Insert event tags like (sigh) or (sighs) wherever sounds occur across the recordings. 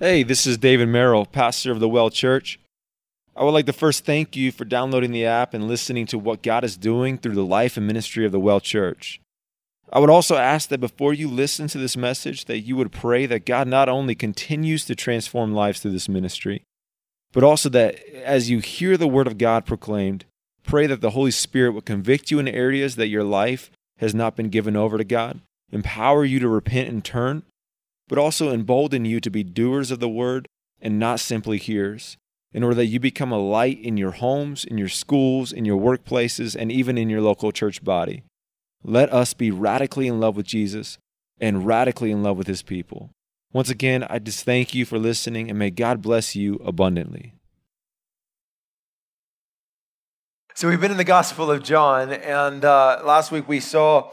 Hey, this is David Merrill, pastor of the Well Church. I would like to first thank you for downloading the app and listening to what God is doing through the life and ministry of the Well Church. I would also ask that before you listen to this message that you would pray that God not only continues to transform lives through this ministry, but also that as you hear the word of God proclaimed, pray that the Holy Spirit would convict you in areas that your life has not been given over to God, empower you to repent and turn, but also embolden you to be doers of the word and not simply hearers, in order that you become a light in your homes, in your schools, in your workplaces, and even in your local church body. Let us be radically in love with Jesus and radically in love with his people. Once again, I just thank you for listening and may God bless you abundantly. So, we've been in the Gospel of John, and uh, last week we saw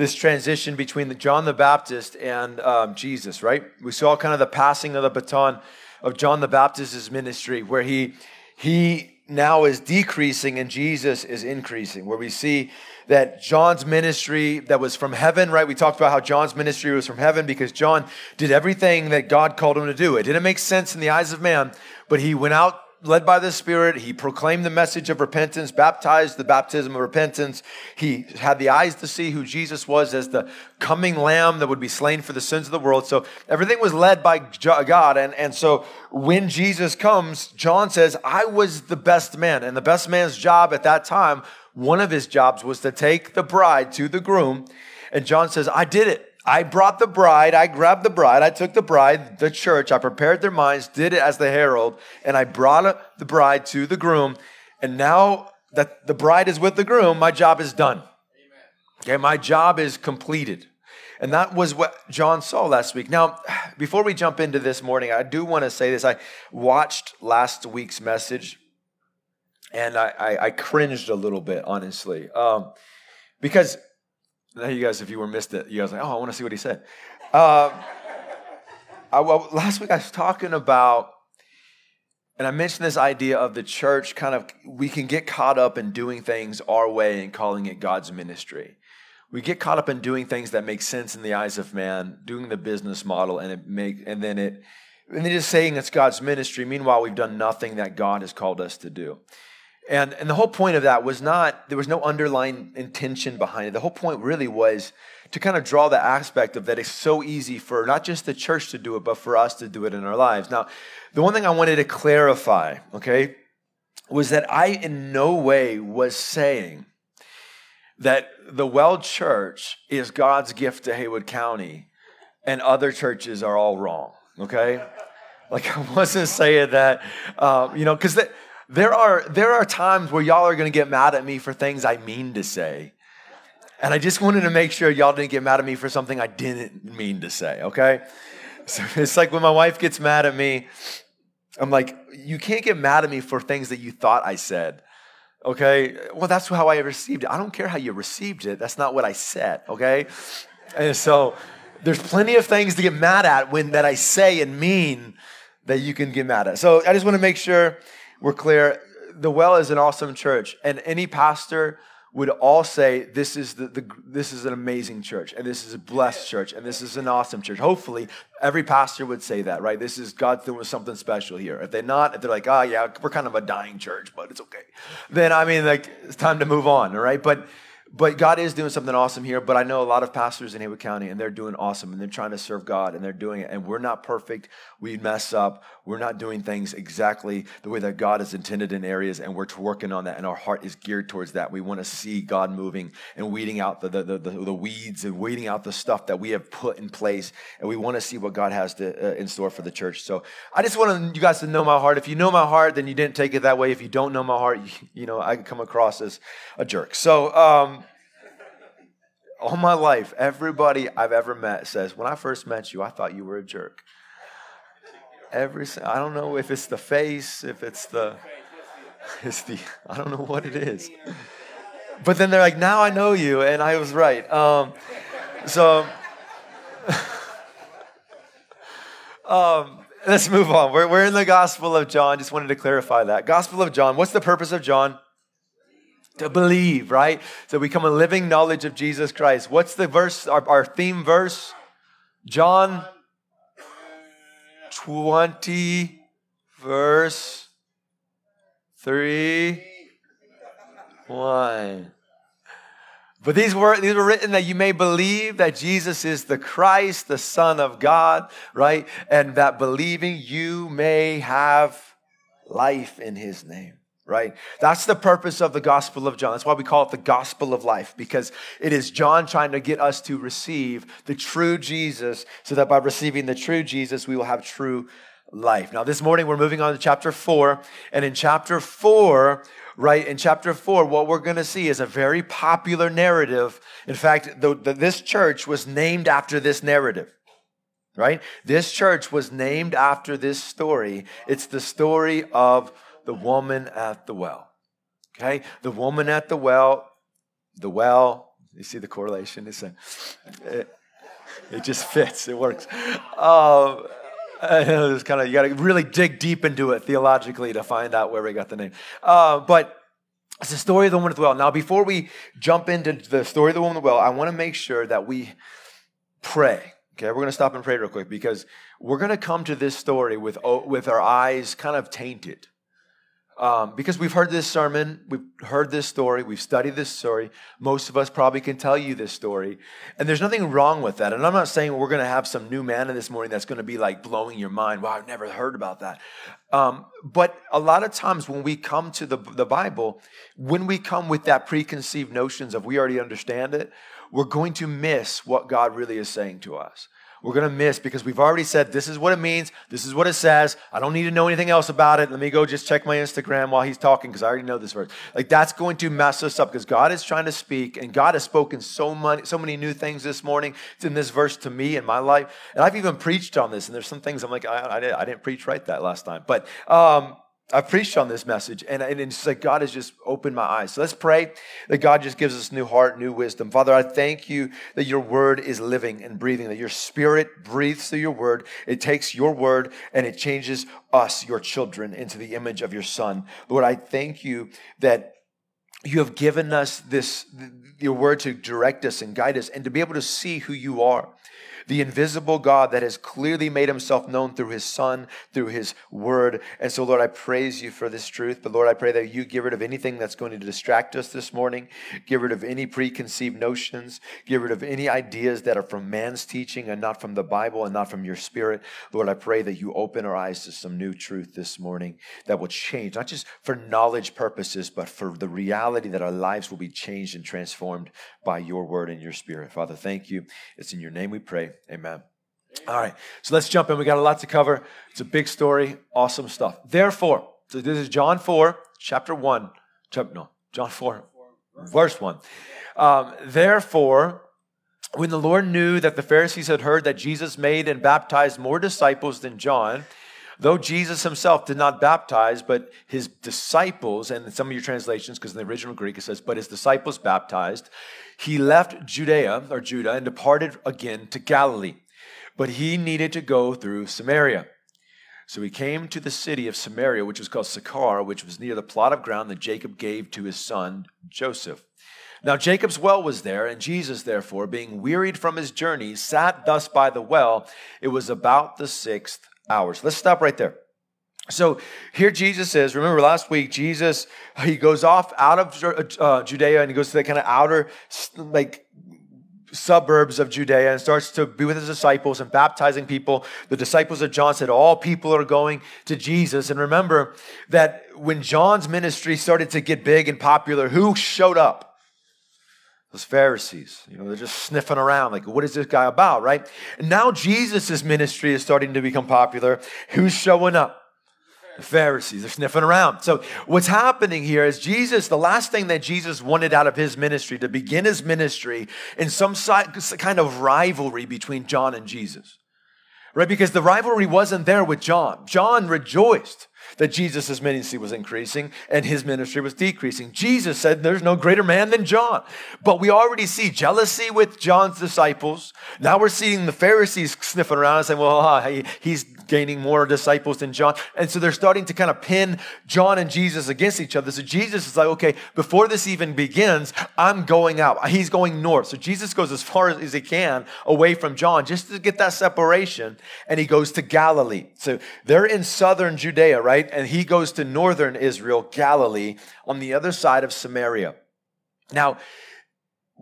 this transition between the John the Baptist and um, Jesus, right? We saw kind of the passing of the baton of John the Baptist's ministry, where he he now is decreasing and Jesus is increasing, where we see that John's ministry that was from heaven, right? We talked about how John's ministry was from heaven because John did everything that God called him to do. It didn't make sense in the eyes of man, but he went out led by the Spirit. He proclaimed the message of repentance, baptized the baptism of repentance. He had the eyes to see who Jesus was as the coming lamb that would be slain for the sins of the world. So everything was led by God. And, and so when Jesus comes, John says, I was the best man. And the best man's job at that time, one of his jobs was to take the bride to the groom. And John says, I did it. I brought the bride, I grabbed the bride, I took the bride, the church, I prepared their minds, did it as the herald, and I brought the bride to the groom. And now that the bride is with the groom, my job is done. Okay, my job is completed. And that was what John saw last week. Now, before we jump into this morning, I do want to say this. I watched last week's message and I, I, I cringed a little bit, honestly. Um, because now, you guys, if you were missed it, you guys like, oh, I want to see what he said. Uh, I, well, last week I was talking about, and I mentioned this idea of the church kind of, we can get caught up in doing things our way and calling it God's ministry. We get caught up in doing things that make sense in the eyes of man, doing the business model, and it make, and then it, and then just saying it's God's ministry. Meanwhile, we've done nothing that God has called us to do. And, and the whole point of that was not, there was no underlying intention behind it. The whole point really was to kind of draw the aspect of that it's so easy for not just the church to do it, but for us to do it in our lives. Now, the one thing I wanted to clarify, okay, was that I in no way was saying that the Well Church is God's gift to Haywood County and other churches are all wrong, okay? Like (laughs) I wasn't saying that, um, you know, because there are, there are times where y'all are going to get mad at me for things I mean to say. And I just wanted to make sure y'all didn't get mad at me for something I didn't mean to say, okay? So (laughs) it's like when my wife gets mad at me, I'm like, you can't get mad at me for things that you thought I said. Okay? Well, that's how I received it. I don't care how you received it. That's not what I said, okay? And so there's plenty of things to get mad at when that I say and mean that you can get mad at. So I just want to make sure we're clear. The Well is an awesome church, and any pastor would all say this is the, the, this is an amazing church and this is a blessed church and this is an awesome church hopefully every pastor would say that right this is god's doing something special here if they're not if they're like oh yeah we're kind of a dying church but it's okay then i mean like it's time to move on all right but but God is doing something awesome here. But I know a lot of pastors in Haywood County, and they're doing awesome, and they're trying to serve God, and they're doing it. And we're not perfect. We mess up. We're not doing things exactly the way that God has intended in areas, and we're working on that. And our heart is geared towards that. We want to see God moving and weeding out the, the, the, the, weeds and weeding out the stuff that we have put in place. And we want to see what God has to, uh, in store for the church. So I just want you guys to know my heart. If you know my heart, then you didn't take it that way. If you don't know my heart, you, (laughs) you know, I come across as a jerk. So, um, all my life, everybody I've ever met says, when I first met you, I thought you were a jerk. Every, I don't know if it's the face, if it's the, (laughs) it's the, I don't know what it is. But then they're like, now I know you, and I was right. Um, so, (laughs) um, let's move on. We're, we're in the Gospel of John. Just wanted to clarify that. Gospel of John. What's the purpose of John? to believe, right? So become a living knowledge of Jesus Christ. What's the verse, our, our theme verse? John 20, verse 3, 1. But these were, these were written that you may believe that Jesus is the Christ, the Son of God, right? And that believing you may have life in his name right? That's the purpose of the Gospel of John. That's why we call it the Gospel of Life, because it is John trying to get us to receive the true Jesus, so that by receiving the true Jesus, we will have true life. Now, this morning we're moving on to chapter four, and in chapter four, right, in chapter four, what we're going to see is a very popular narrative. In fact, the, the, this church was named after this narrative right? This church was named after this story. It's the story of the woman at the well. Okay? The woman at the well, the well, you see the correlation? It's a, it, it just fits, it works. Um, (laughs) it's kind of, you got to really dig deep into it theologically to find out where we got the name. Uh, but it's the story of the woman at the well. Now, before we jump into the story of the woman at the well, I want to make sure that we pray. Okay, we're going to stop and pray real quick because we're going to come to this story with, with our eyes kind of tainted. Um, because we've heard this sermon, we've heard this story, we've studied this story. Most of us probably can tell you this story. And there's nothing wrong with that. And I'm not saying we're going to have some new manna this morning that's going to be like blowing your mind. Wow, I've never heard about that. Um, but a lot of times when we come to the, the Bible, when we come with that preconceived notions of we already understand it, we're going to miss what God really is saying to us we're going to miss because we've already said this is what it means, this is what it says. I don't need to know anything else about it. Let me go just check my Instagram while he's talking because I already know this verse. Like that's going to mess us up because God is trying to speak and God has spoken so many, so many new things this morning. It's in this verse to me in my life. And I've even preached on this and there's some things I'm like, I, I, didn't, I didn't preach right that last time. But, um, I've preached on this message, and, and it's like God has just opened my eyes. So let's pray that God just gives us new heart, new wisdom. Father, I thank you that your word is living and breathing, that your spirit breathes through your word. It takes your word and it changes us, your children, into the image of your son. Lord, I thank you that you have given us this, your word to direct us and guide us and to be able to see who you are the invisible God that has clearly made himself known through his Son, through his word. And so, Lord, I praise you for this truth. But Lord, I pray that you get rid of anything that's going to distract us this morning, get rid of any preconceived notions, get rid of any ideas that are from man's teaching and not from the Bible and not from your spirit. Lord, I pray that you open our eyes to some new truth this morning that will change, not just for knowledge purposes, but for the reality that our lives will be changed and transformed by your word and your spirit. Father, thank you. It's in your name we pray. Amen. All right, so let's jump in. We got a lot to cover. It's a big story, awesome stuff. Therefore, so this is John 4, chapter 1. Chapter, no, John 4, verse 1. Um, Therefore, when the Lord knew that the Pharisees had heard that Jesus made and baptized more disciples than John, though Jesus himself did not baptize, but his disciples, and in some of your translations, because in the original Greek it says, but his disciples baptized, he left Judea or Judah and departed again to Galilee. But he needed to go through Samaria. So he came to the city of Samaria, which was called Sychar, which was near the plot of ground that Jacob gave to his son Joseph. Now Jacob's well was there, and Jesus, therefore, being wearied from his journey, sat thus by the well. It was about the sixth hour. So let's stop right there. So here Jesus is. Remember last week, Jesus he goes off out of uh, Judea and he goes to the kind of outer like suburbs of Judea and starts to be with his disciples and baptizing people. The disciples of John said, All people are going to Jesus. And remember that when John's ministry started to get big and popular, who showed up? Those Pharisees, you know, they're just sniffing around, like, what is this guy about, right? And now Jesus' ministry is starting to become popular. Who's showing up? Pharisees, they're sniffing around. So, what's happening here is Jesus, the last thing that Jesus wanted out of his ministry, to begin his ministry in some kind of rivalry between John and Jesus, right? Because the rivalry wasn't there with John. John rejoiced that Jesus' ministry was increasing and his ministry was decreasing. Jesus said there's no greater man than John. But we already see jealousy with John's disciples. Now we're seeing the Pharisees sniffing around and saying, well, (laughs) he, he's gaining more disciples than John. And so they're starting to kind of pin John and Jesus against each other. So Jesus is like, okay, before this even begins, I'm going out. He's going north. So Jesus goes as far as he can away from John just to get that separation. And he goes to Galilee. So they're in southern Judea, right? And he goes to northern Israel, Galilee, on the other side of Samaria. Now,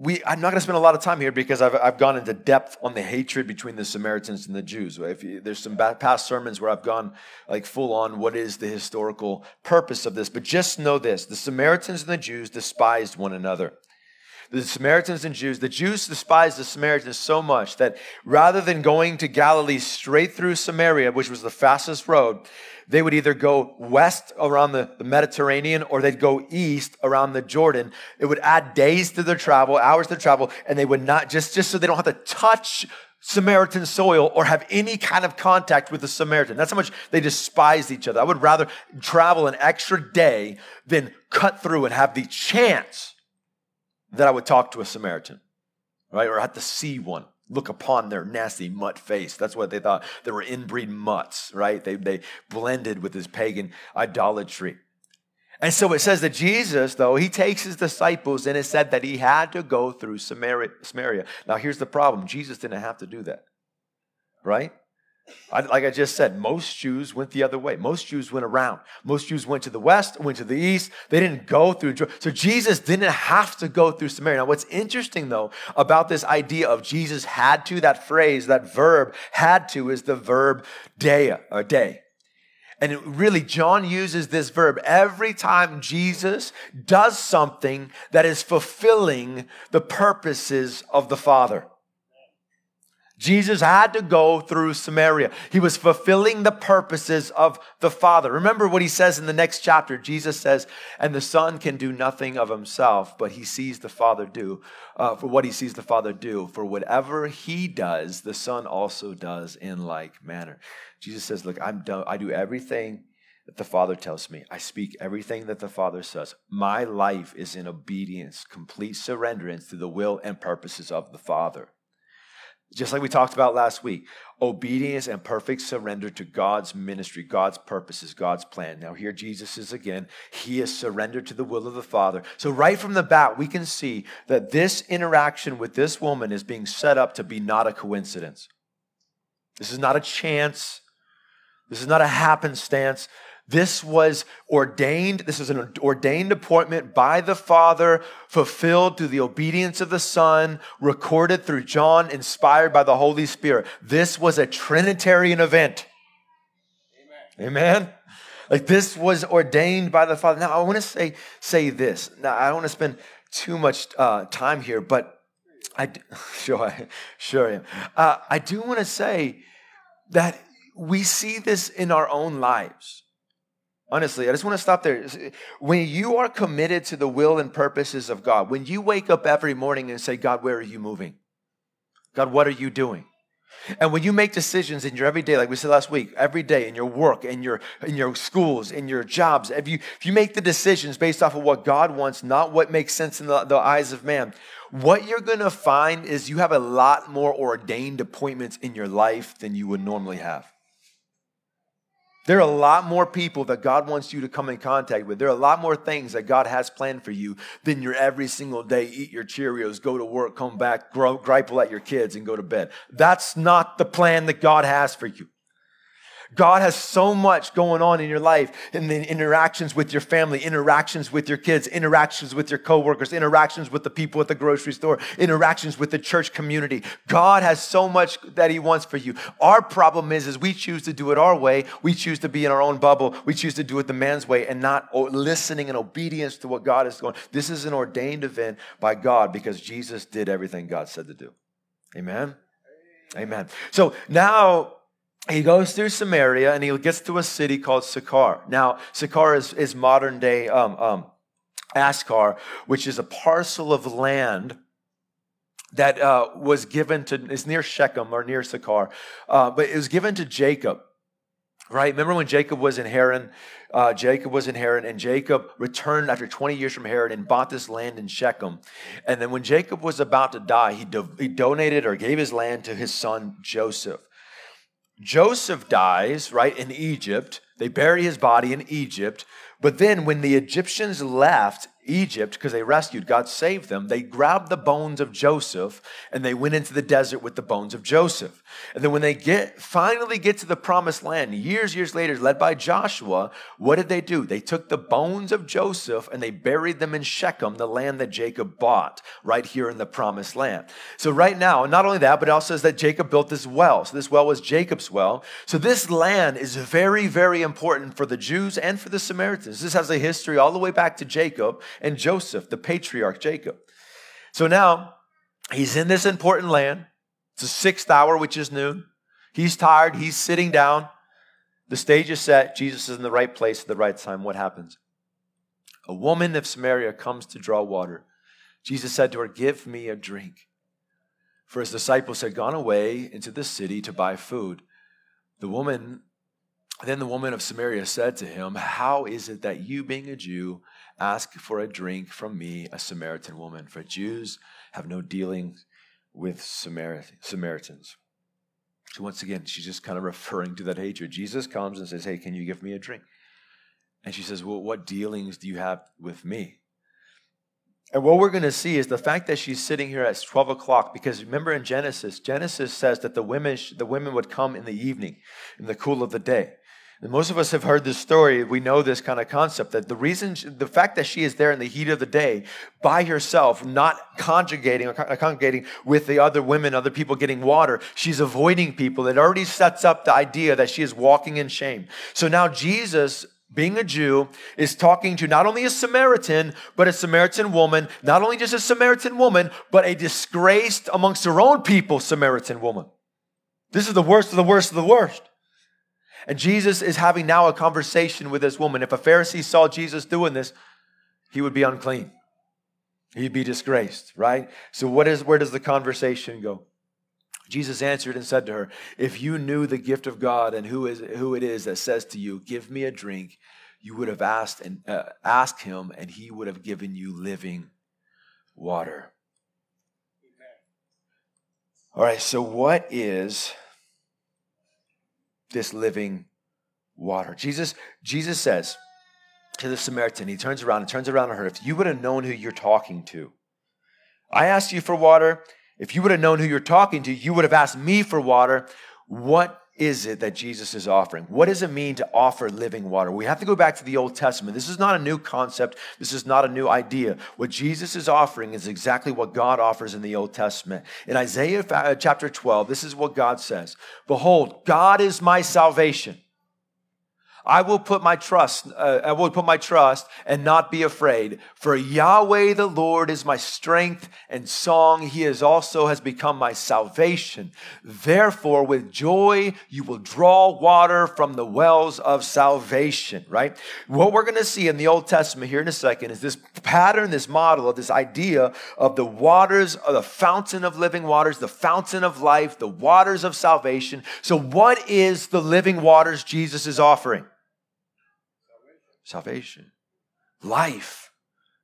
we, I'm not going to spend a lot of time here because I've, I've gone into depth on the hatred between the Samaritans and the Jews. You, there's some past sermons where I've gone like full on what is the historical purpose of this. But just know this the Samaritans and the Jews despised one another. The Samaritans and Jews, the Jews despised the Samaritans so much that rather than going to Galilee straight through Samaria, which was the fastest road, they would either go west around the, the Mediterranean or they'd go east around the Jordan. It would add days to their travel, hours to travel, and they would not just, just so they don't have to touch Samaritan soil or have any kind of contact with the Samaritan. That's how much they despised each other. I would rather travel an extra day than cut through and have the chance that I would talk to a Samaritan, right? Or have to see one look upon their nasty mutt face. That's what they thought. They were inbreed mutts, right? They, they blended with this pagan idolatry. And so it says that Jesus, though, he takes his disciples and it said that he had to go through Samaria. Now, here's the problem Jesus didn't have to do that, right? I, like I just said, most Jews went the other way. Most Jews went around. Most Jews went to the west, went to the east. They didn't go through. So Jesus didn't have to go through Samaria. Now, what's interesting though about this idea of Jesus had to, that phrase, that verb had to, is the verb day, or day. And really, John uses this verb every time Jesus does something that is fulfilling the purposes of the Father. Jesus had to go through Samaria. He was fulfilling the purposes of the Father. Remember what he says in the next chapter. Jesus says, and the Son can do nothing of himself, but he sees the Father do, uh, for what he sees the Father do. For whatever he does, the Son also does in like manner. Jesus says, look, I'm done, I do everything that the Father tells me. I speak everything that the Father says. My life is in obedience, complete surrenderance to the will and purposes of the Father. Just like we talked about last week, obedience and perfect surrender to God's ministry, God's purposes, God's plan. Now, here Jesus is again. He is surrendered to the will of the Father. So, right from the bat, we can see that this interaction with this woman is being set up to be not a coincidence. This is not a chance. This is not a happenstance. This was ordained, this is an ordained appointment by the Father, fulfilled through the obedience of the Son, recorded through John, inspired by the Holy Spirit. This was a Trinitarian event. Amen. Amen. Like this was ordained by the Father. Now, I want to say, say this. Now, I don't want to spend too much uh, time here, but I do, (laughs) sure, sure, uh, I do want to say that we see this in our own lives. Honestly, I just want to stop there. When you are committed to the will and purposes of God, when you wake up every morning and say, God, where are you moving? God, what are you doing? And when you make decisions in your everyday, like we said last week, every day in your work, in your in your schools, in your jobs, if you if you make the decisions based off of what God wants, not what makes sense in the, the eyes of man, what you're gonna find is you have a lot more ordained appointments in your life than you would normally have. There are a lot more people that God wants you to come in contact with. There are a lot more things that God has planned for you than your every single day eat your Cheerios, go to work, come back, gripple at your kids, and go to bed. That's not the plan that God has for you. God has so much going on in your life in the interactions with your family, interactions with your kids, interactions with your coworkers, interactions with the people at the grocery store, interactions with the church community. God has so much that he wants for you. Our problem is, is we choose to do it our way. We choose to be in our own bubble. We choose to do it the man's way and not listening and obedience to what God is going. This is an ordained event by God because Jesus did everything God said to do. Amen. Amen. So now he goes through Samaria and he gets to a city called Sychar. Now, Sychar is, is modern day um, um, Ascar, which is a parcel of land that uh, was given to, is near Shechem or near Sychar, uh, but it was given to Jacob. Right? Remember when Jacob was in Haran? Uh, Jacob was in Haran, and Jacob returned after 20 years from Haran and bought this land in Shechem. And then when Jacob was about to die, he, do- he donated or gave his land to his son Joseph. Joseph dies, right, in Egypt. They bury his body in Egypt. But then when the Egyptians left, Egypt, because they rescued, God saved them, they grabbed the bones of Joseph and they went into the desert with the bones of Joseph. And then when they get finally get to the promised land, years, years later, led by Joshua, what did they do? They took the bones of Joseph and they buried them in Shechem, the land that Jacob bought, right here in the promised land. So right now, not only that, but it also says that Jacob built this well. So this well was Jacob's well. So this land is very, very important for the Jews and for the Samaritans. This has a history all the way back to Jacob and Joseph, the patriarch Jacob. So now he's in this important land. It's the sixth hour, which is noon. He's tired. He's sitting down. The stage is set. Jesus is in the right place at the right time. What happens? A woman of Samaria comes to draw water. Jesus said to her, Give me a drink. For his disciples had gone away into the city to buy food. The woman, then the woman of Samaria said to him, How is it that you, being a Jew, Ask for a drink from me, a Samaritan woman, for Jews have no dealing with Samaritans. So once again, she's just kind of referring to that hatred. Jesus comes and says, Hey, can you give me a drink? And she says, Well, what dealings do you have with me? And what we're going to see is the fact that she's sitting here at 12 o'clock, because remember in Genesis, Genesis says that the women, the women would come in the evening, in the cool of the day. And most of us have heard this story. We know this kind of concept that the reason, the fact that she is there in the heat of the day by herself, not conjugating or congregating with the other women, other people getting water, she's avoiding people. It already sets up the idea that she is walking in shame. So now Jesus being a Jew, is talking to not only a Samaritan, but a Samaritan woman, not only just a Samaritan woman, but a disgraced amongst her own people Samaritan woman. This is the worst of the worst of the worst. And Jesus is having now a conversation with this woman. If a Pharisee saw Jesus doing this, he would be unclean. He'd be disgraced, right? So what is where does the conversation go? Jesus answered and said to her, If you knew the gift of God and who is who it is that says to you, Give me a drink, you would have asked and uh, asked him, and he would have given you living water. Amen. All right, so what is this living water. Jesus, Jesus says to the Samaritan, he turns around and turns around to her, if you would have known who you're talking to, I asked you for water. If you would have known who you're talking to, you would have asked me for water. What is it that Jesus is offering? What does it mean to offer living water? We have to go back to the Old Testament. This is not a new concept. This is not a new idea. What Jesus is offering is exactly what God offers in the Old Testament. In Isaiah uh, chapter 12, this is what God says Behold, God is my salvation. I will put my trust, uh, I will put my trust and not be afraid. For Yahweh the Lord is my strength and song. He is also has become my salvation. Therefore, with joy, you will draw water from the wells of salvation, right? What we're going to see in the Old Testament here in a second is this pattern, this model of this idea of the waters, of the fountain of living waters, the fountain of life, the waters of salvation. So what is the living waters Jesus is offering? Salvation, life,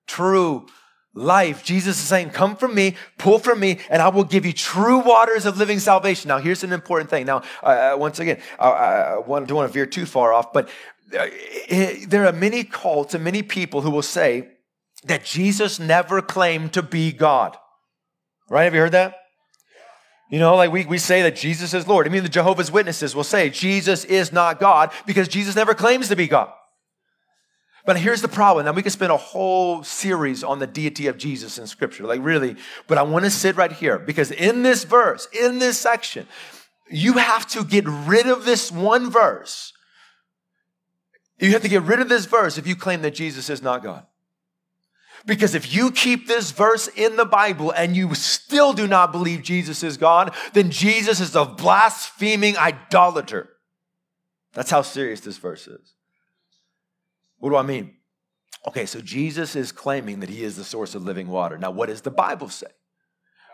true life. Jesus is saying, Come from me, pull from me, and I will give you true waters of living salvation. Now, here's an important thing. Now, uh, once again, I, I don't want to veer too far off, but uh, there are many cults and many people who will say that Jesus never claimed to be God. Right? Have you heard that? You know, like we, we say that Jesus is Lord. I mean, the Jehovah's Witnesses will say Jesus is not God because Jesus never claims to be God. But here's the problem. Now, we could spend a whole series on the deity of Jesus in Scripture, like really. But I want to sit right here because in this verse, in this section, you have to get rid of this one verse. You have to get rid of this verse if you claim that Jesus is not God. Because if you keep this verse in the Bible and you still do not believe Jesus is God, then Jesus is a blaspheming idolater. That's how serious this verse is. What do I mean? Okay, so Jesus is claiming that he is the source of living water. Now, what does the Bible say?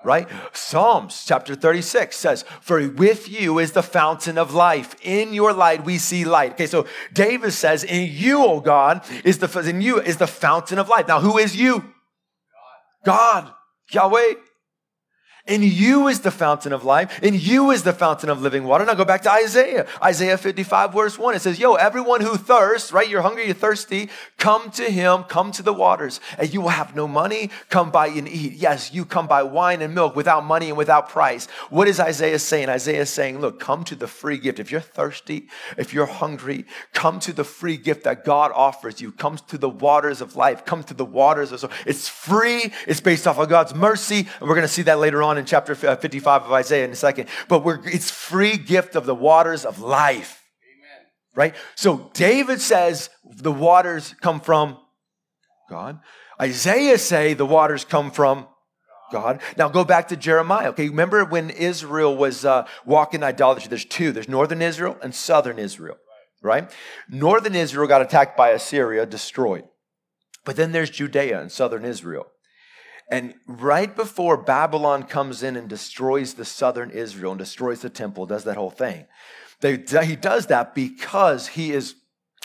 Right? Psalms chapter 36 says, For with you is the fountain of life. In your light we see light. Okay, so David says, In you, O God, is the in you is the fountain of life. Now, who is you? God. God. Yahweh. In you is the fountain of life. In you is the fountain of living water. Now go back to Isaiah. Isaiah 55, verse 1. It says, Yo, everyone who thirsts, right? You're hungry, you're thirsty, come to him, come to the waters, and you will have no money. Come buy and eat. Yes, you come buy wine and milk without money and without price. What is Isaiah saying? Isaiah is saying, Look, come to the free gift. If you're thirsty, if you're hungry, come to the free gift that God offers you. Come to the waters of life. Come to the waters of soul. It's free. It's based off of God's mercy. And we're going to see that later on in chapter uh, 55 of Isaiah in a second. But it's free gift of the waters of life. Amen. Right? So David says the waters come from God. Isaiah say the waters come from God. Now go back to Jeremiah. Okay, remember when Israel was uh, walking idolatry? There's two. There's northern Israel and southern Israel. Right? Northern Israel got attacked by Assyria, destroyed. But then there's Judea and southern Israel. And right before Babylon comes in and destroys the southern Israel and destroys the temple, does that whole thing, they, he does that because he is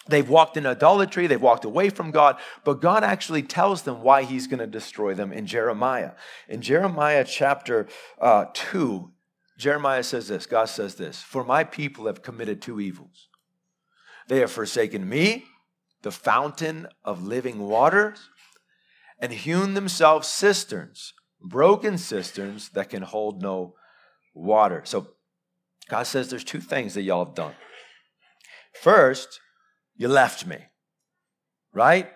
They've walked in idolatry, they've walked away from God, but God actually tells them why He's going to destroy them in Jeremiah. In Jeremiah chapter uh, 2, Jeremiah says this God says this For my people have committed two evils. They have forsaken me, the fountain of living waters, and hewn themselves cisterns, broken cisterns that can hold no water. So God says there's two things that y'all have done. First, you left me, right?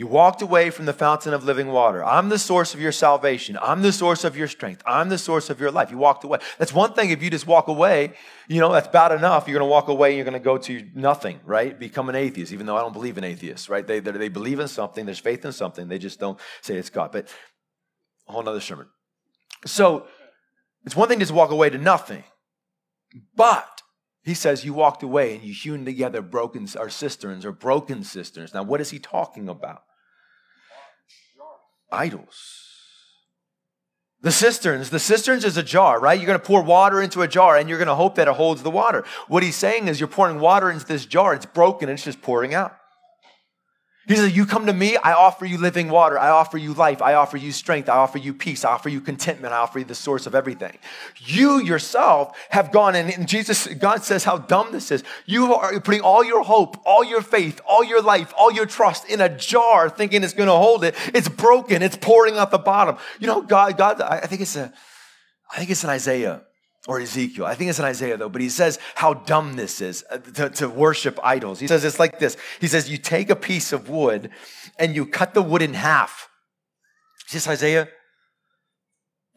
You walked away from the fountain of living water. I'm the source of your salvation. I'm the source of your strength. I'm the source of your life. You walked away. That's one thing if you just walk away, you know, that's bad enough. You're going to walk away and you're going to go to nothing, right? Become an atheist, even though I don't believe in atheists, right? They, they, believe in something, there's faith in something. They just don't say it's God. But a whole nother sermon. So it's one thing to just walk away to nothing. But he says you walked away and you hewn together broken or cisterns or broken cisterns. Now, what is he talking about? Idols. The cisterns, the cisterns is a jar, right? You're going to pour water into a jar and you're going to hope that it holds the water. What he's saying is you're pouring water into this jar, it's broken, it's just pouring out. He says, You come to me, I offer you living water, I offer you life, I offer you strength, I offer you peace, I offer you contentment, I offer you the source of everything. You yourself have gone, and Jesus, God says how dumb this is. You are putting all your hope, all your faith, all your life, all your trust in a jar, thinking it's gonna hold it. It's broken, it's pouring out the bottom. You know, God, God, I think it's a, I think it's in Isaiah or Ezekiel. I think it's in Isaiah though, but he says how dumb this is uh, to, to, worship idols. He says it's like this. He says, You take a piece of wood and you cut the wood in half. Is this Isaiah?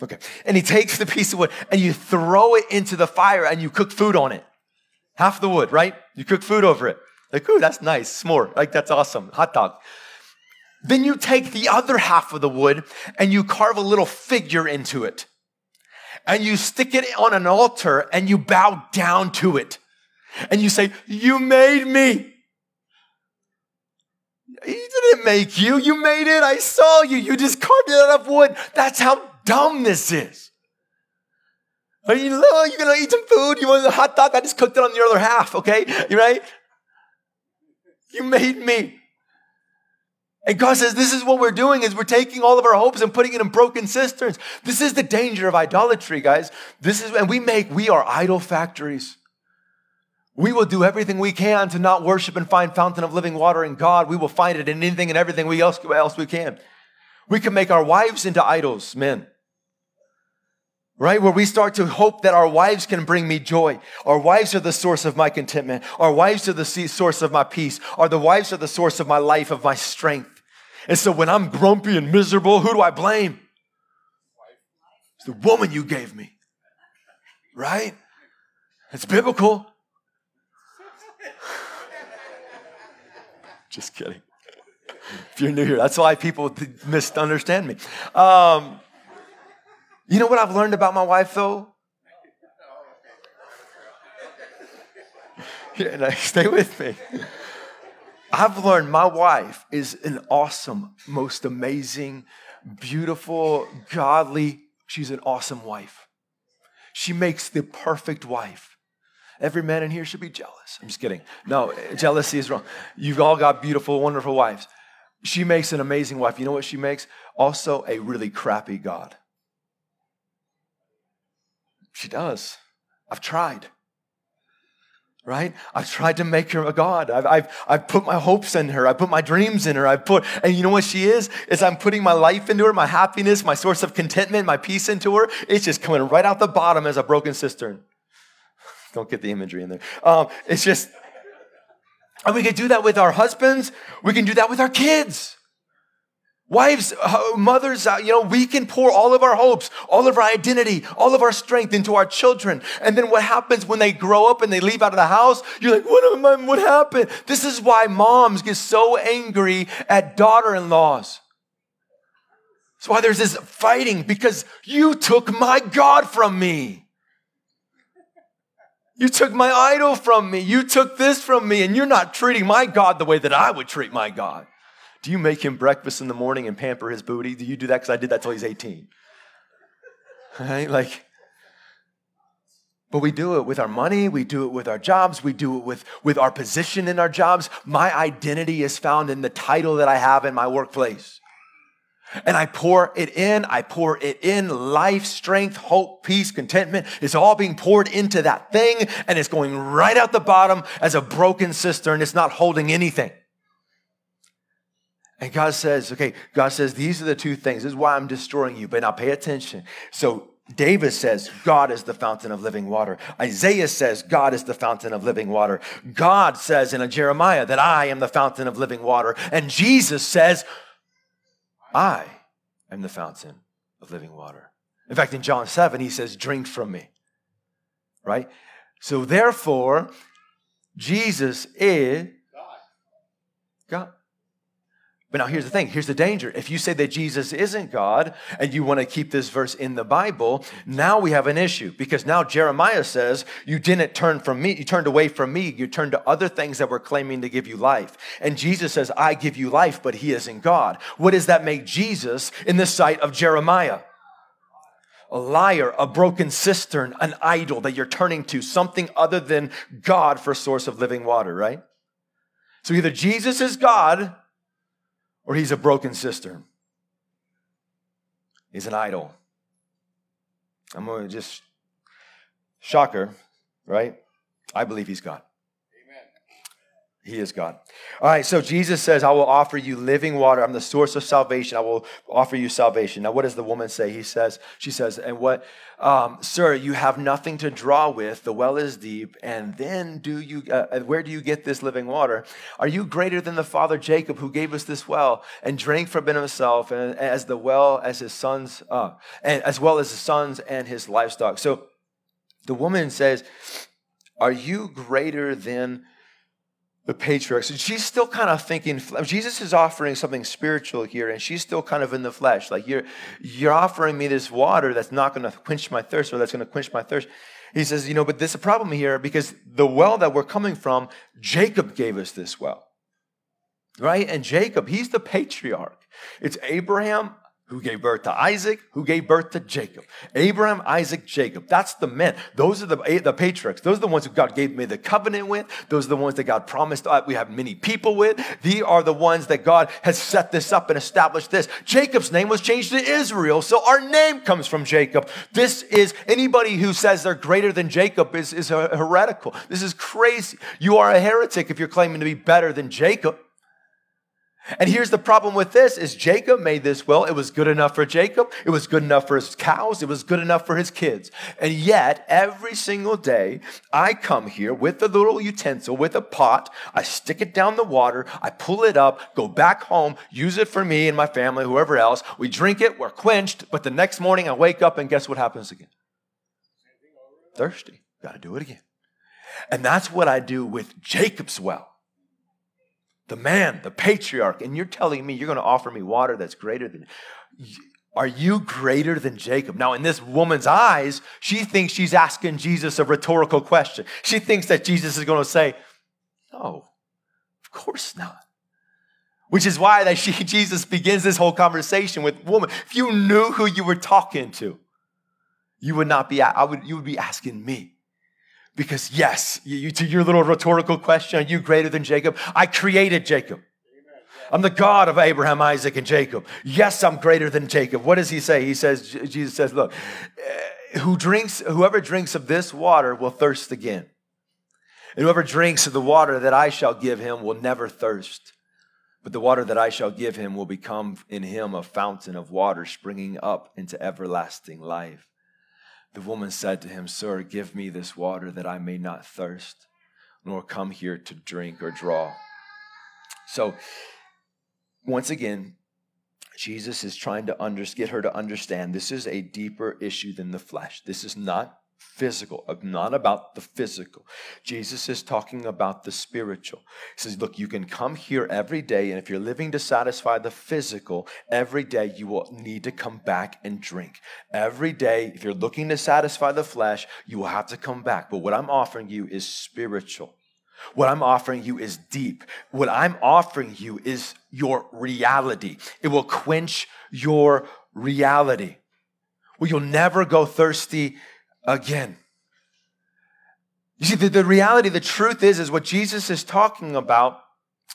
Okay. And he takes the piece of wood and you throw it into the fire and you cook food on it. Half the wood, right? You cook food over it. Like, ooh, that's nice. S'more. Like, that's awesome. Hot dog. Then you take the other half of the wood and you carve a little figure into it and you stick it on an altar and you bow down to it. And you say, You made me. He didn't make you. You made it. I saw you. You just carved it out of wood. That's how dumb this is. Are you, oh, you're to eat some food? You want a hot dog? I just cooked it on the other half, okay? You right? You made me. And God says, this is what we're doing is we're taking all of our hopes and putting it in broken cisterns. This is the danger of idolatry, guys. This is, and we make, we are idol factories. We will do everything we can to not worship and find fountain of living water in God. We will find it in anything and everything we else, else we can. We can make our wives into idols, men. Right? Where we start to hope that our wives can bring me joy. Our wives are the source of my contentment. Our wives are the source of my peace. Our the wives are the source of my life, of my strength. And so when I'm grumpy and miserable, who do I blame? It's the woman you gave me. Right? It's biblical. (laughs) Just kidding. If you're new here, that's why people misunderstand me. Um, you know what I've learned about my wife, though? (laughs) Yeah, stay with me. I've learned my wife is an awesome, most amazing, beautiful, godly, she's an awesome wife. She makes the perfect wife. Every man in here should be jealous. I'm just kidding. No, jealousy is wrong. You've all got beautiful, wonderful wives. She makes an amazing wife. You know what she makes? Also, a really crappy God. She does. I've tried. Right? I've tried to make her a God. I've, I've, I've put my hopes in her. I put my dreams in her. I put, and you know what she is? Is I'm putting my life into her, my happiness, my source of contentment, my peace into her. It's just coming right out the bottom as a broken cistern. (sighs) Don't get the imagery in there. Um, it's just, and we can do that with our husbands. We can do that with our kids. Wives, uh, mothers, uh, you know, we can pour all of our hopes, all of our identity, all of our strength into our children. And then what happens when they grow up and they leave out of the house? You're like, what, am I, what happened? This is why moms get so angry at daughter in laws. That's why there's this fighting because you took my God from me. You took my idol from me. You took this from me, and you're not treating my God the way that I would treat my God. Do you make him breakfast in the morning and pamper his booty? Do you do that? Because I did that till he's 18. Right? Like, but we do it with our money, we do it with our jobs, we do it with, with our position in our jobs. My identity is found in the title that I have in my workplace. And I pour it in, I pour it in. Life, strength, hope, peace, contentment is all being poured into that thing, and it's going right out the bottom as a broken cistern. It's not holding anything. And God says, okay, God says, these are the two things. This is why I'm destroying you. But now pay attention. So David says, God is the fountain of living water. Isaiah says, God is the fountain of living water. God says in Jeremiah that I am the fountain of living water. And Jesus says, I am the fountain of living water. In fact, in John 7, he says, Drink from me. Right? So therefore, Jesus is God. But now here's the thing here's the danger. If you say that Jesus isn't God and you want to keep this verse in the Bible, now we have an issue because now Jeremiah says, You didn't turn from me, you turned away from me, you turned to other things that were claiming to give you life. And Jesus says, I give you life, but he isn't God. What does that make Jesus in the sight of Jeremiah? a liar, a broken cistern, an idol that you're turning to, something other than God for source of living water, right? So either Jesus is God or he's a broken cistern. He's an idol. I'm going to just shocker, right? I believe he's God. He is God. All right, so Jesus says, I will offer you living water. I'm the source of salvation. I will offer you salvation. Now, what does the woman say? He says, She says, and what, um, sir, you have nothing to draw with. The well is deep. And then do you, uh, uh, where do you get this living water? Are you greater than the father Jacob who gave us this well and drank from it himself and as the well as his sons, uh, and as well as his sons and his livestock? So the woman says, Are you greater than the patriarchs. And she's still kind of thinking, Jesus is offering something spiritual here, and she's still kind of in the flesh. Like, you're, you're offering me this water that's not going to quench my thirst, or that's going to quench my thirst. He says, you know, but there's a problem here because the well that we're coming from, Jacob gave us this well. Right? And Jacob, he's the patriarch. It's Abraham, who gave birth to Isaac, who gave birth to Jacob. Abraham, Isaac, Jacob. That's the men. Those are the, the patriarchs. Those are the ones who God gave me the covenant with. Those are the ones that God promised uh, we have many people with. These are the ones that God has set this up and established this. Jacob's name was changed to Israel, so our name comes from Jacob. This is anybody who says they're greater than Jacob is, is heretical. This is crazy. You are a heretic if you're claiming to be better than Jacob. And here's the problem with this is Jacob made this well. It was good enough for Jacob. It was good enough for his cows. It was good enough for his kids. And yet, every single day, I come here with a little utensil, with a pot. I stick it down the water. I pull it up, go back home, use it for me and my family, whoever else. We drink it. We're quenched. But the next morning, I wake up and guess what happens again? Thirsty. Got to do it again. And that's what I do with Jacob's well the man, the patriarch, and you're telling me you're going to offer me water that's greater than. Are you greater than Jacob? Now, in this woman's eyes, she thinks she's asking Jesus a rhetorical question. She thinks that Jesus is going to say, No, of course not. Which is why that she, (laughs) Jesus begins this whole conversation with woman. If you knew who you were talking to, you would not be, I would, you would be asking me. Because yes, you, to your little rhetorical question, are you greater than Jacob? I created Jacob. I'm the God of Abraham, Isaac, and Jacob. Yes, I'm greater than Jacob. What does he say? He says, Jesus says, look, eh, who drinks, whoever drinks of this water will thirst again. And whoever drinks of the water that I shall give him will never thirst. But the water that I shall give him will become in him a fountain of water springing up into everlasting life. The woman said to him, Sir, give me this water that I may not thirst, nor come here to drink or draw. So, once again, Jesus is trying to under, get her to understand this is a deeper issue than the flesh. This is not physical, not about the physical. Jesus is talking about the spiritual. He says, Look, you can come here every day, and if you're living to satisfy the physical, every day you will need to come back and drink. Every day, if you're looking to satisfy the flesh, you will have to come back. But what I'm offering you is spiritual. What I'm offering you is deep. What I'm offering you is your reality. It will quench your reality. Well, you'll never go thirsty again. You see, the, the reality, the truth is, is what Jesus is talking about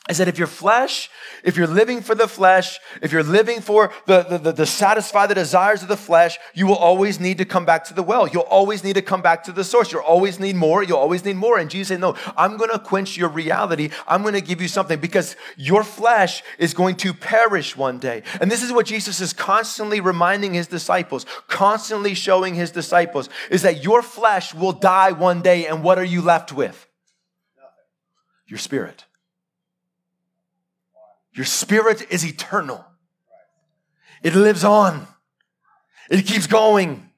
is that if your flesh, if you're living for the flesh, if you're living for the, the, the, the, satisfy the desires of the flesh, you will always need to come back to the well. You'll always need to come back to the source. You'll always need more. You'll always need more. And Jesus said, no, I'm going to quench your reality. I'm going to give you something because your flesh is going to perish one day. And this is what Jesus is constantly reminding his disciples, constantly showing his disciples is that your flesh will die one day. And what are you left with? Your spirit. Your spirit is eternal. It lives on. It keeps going.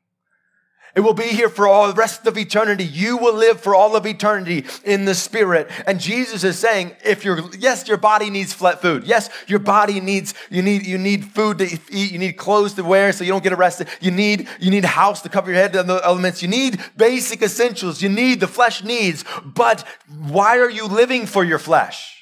It will be here for all the rest of eternity. You will live for all of eternity in the spirit. And Jesus is saying, if you're, yes, your body needs flat food. Yes, your body needs, you need, you need food to eat. You need clothes to wear so you don't get arrested. You need, you need a house to cover your head and the elements. You need basic essentials. You need the flesh needs. But why are you living for your flesh?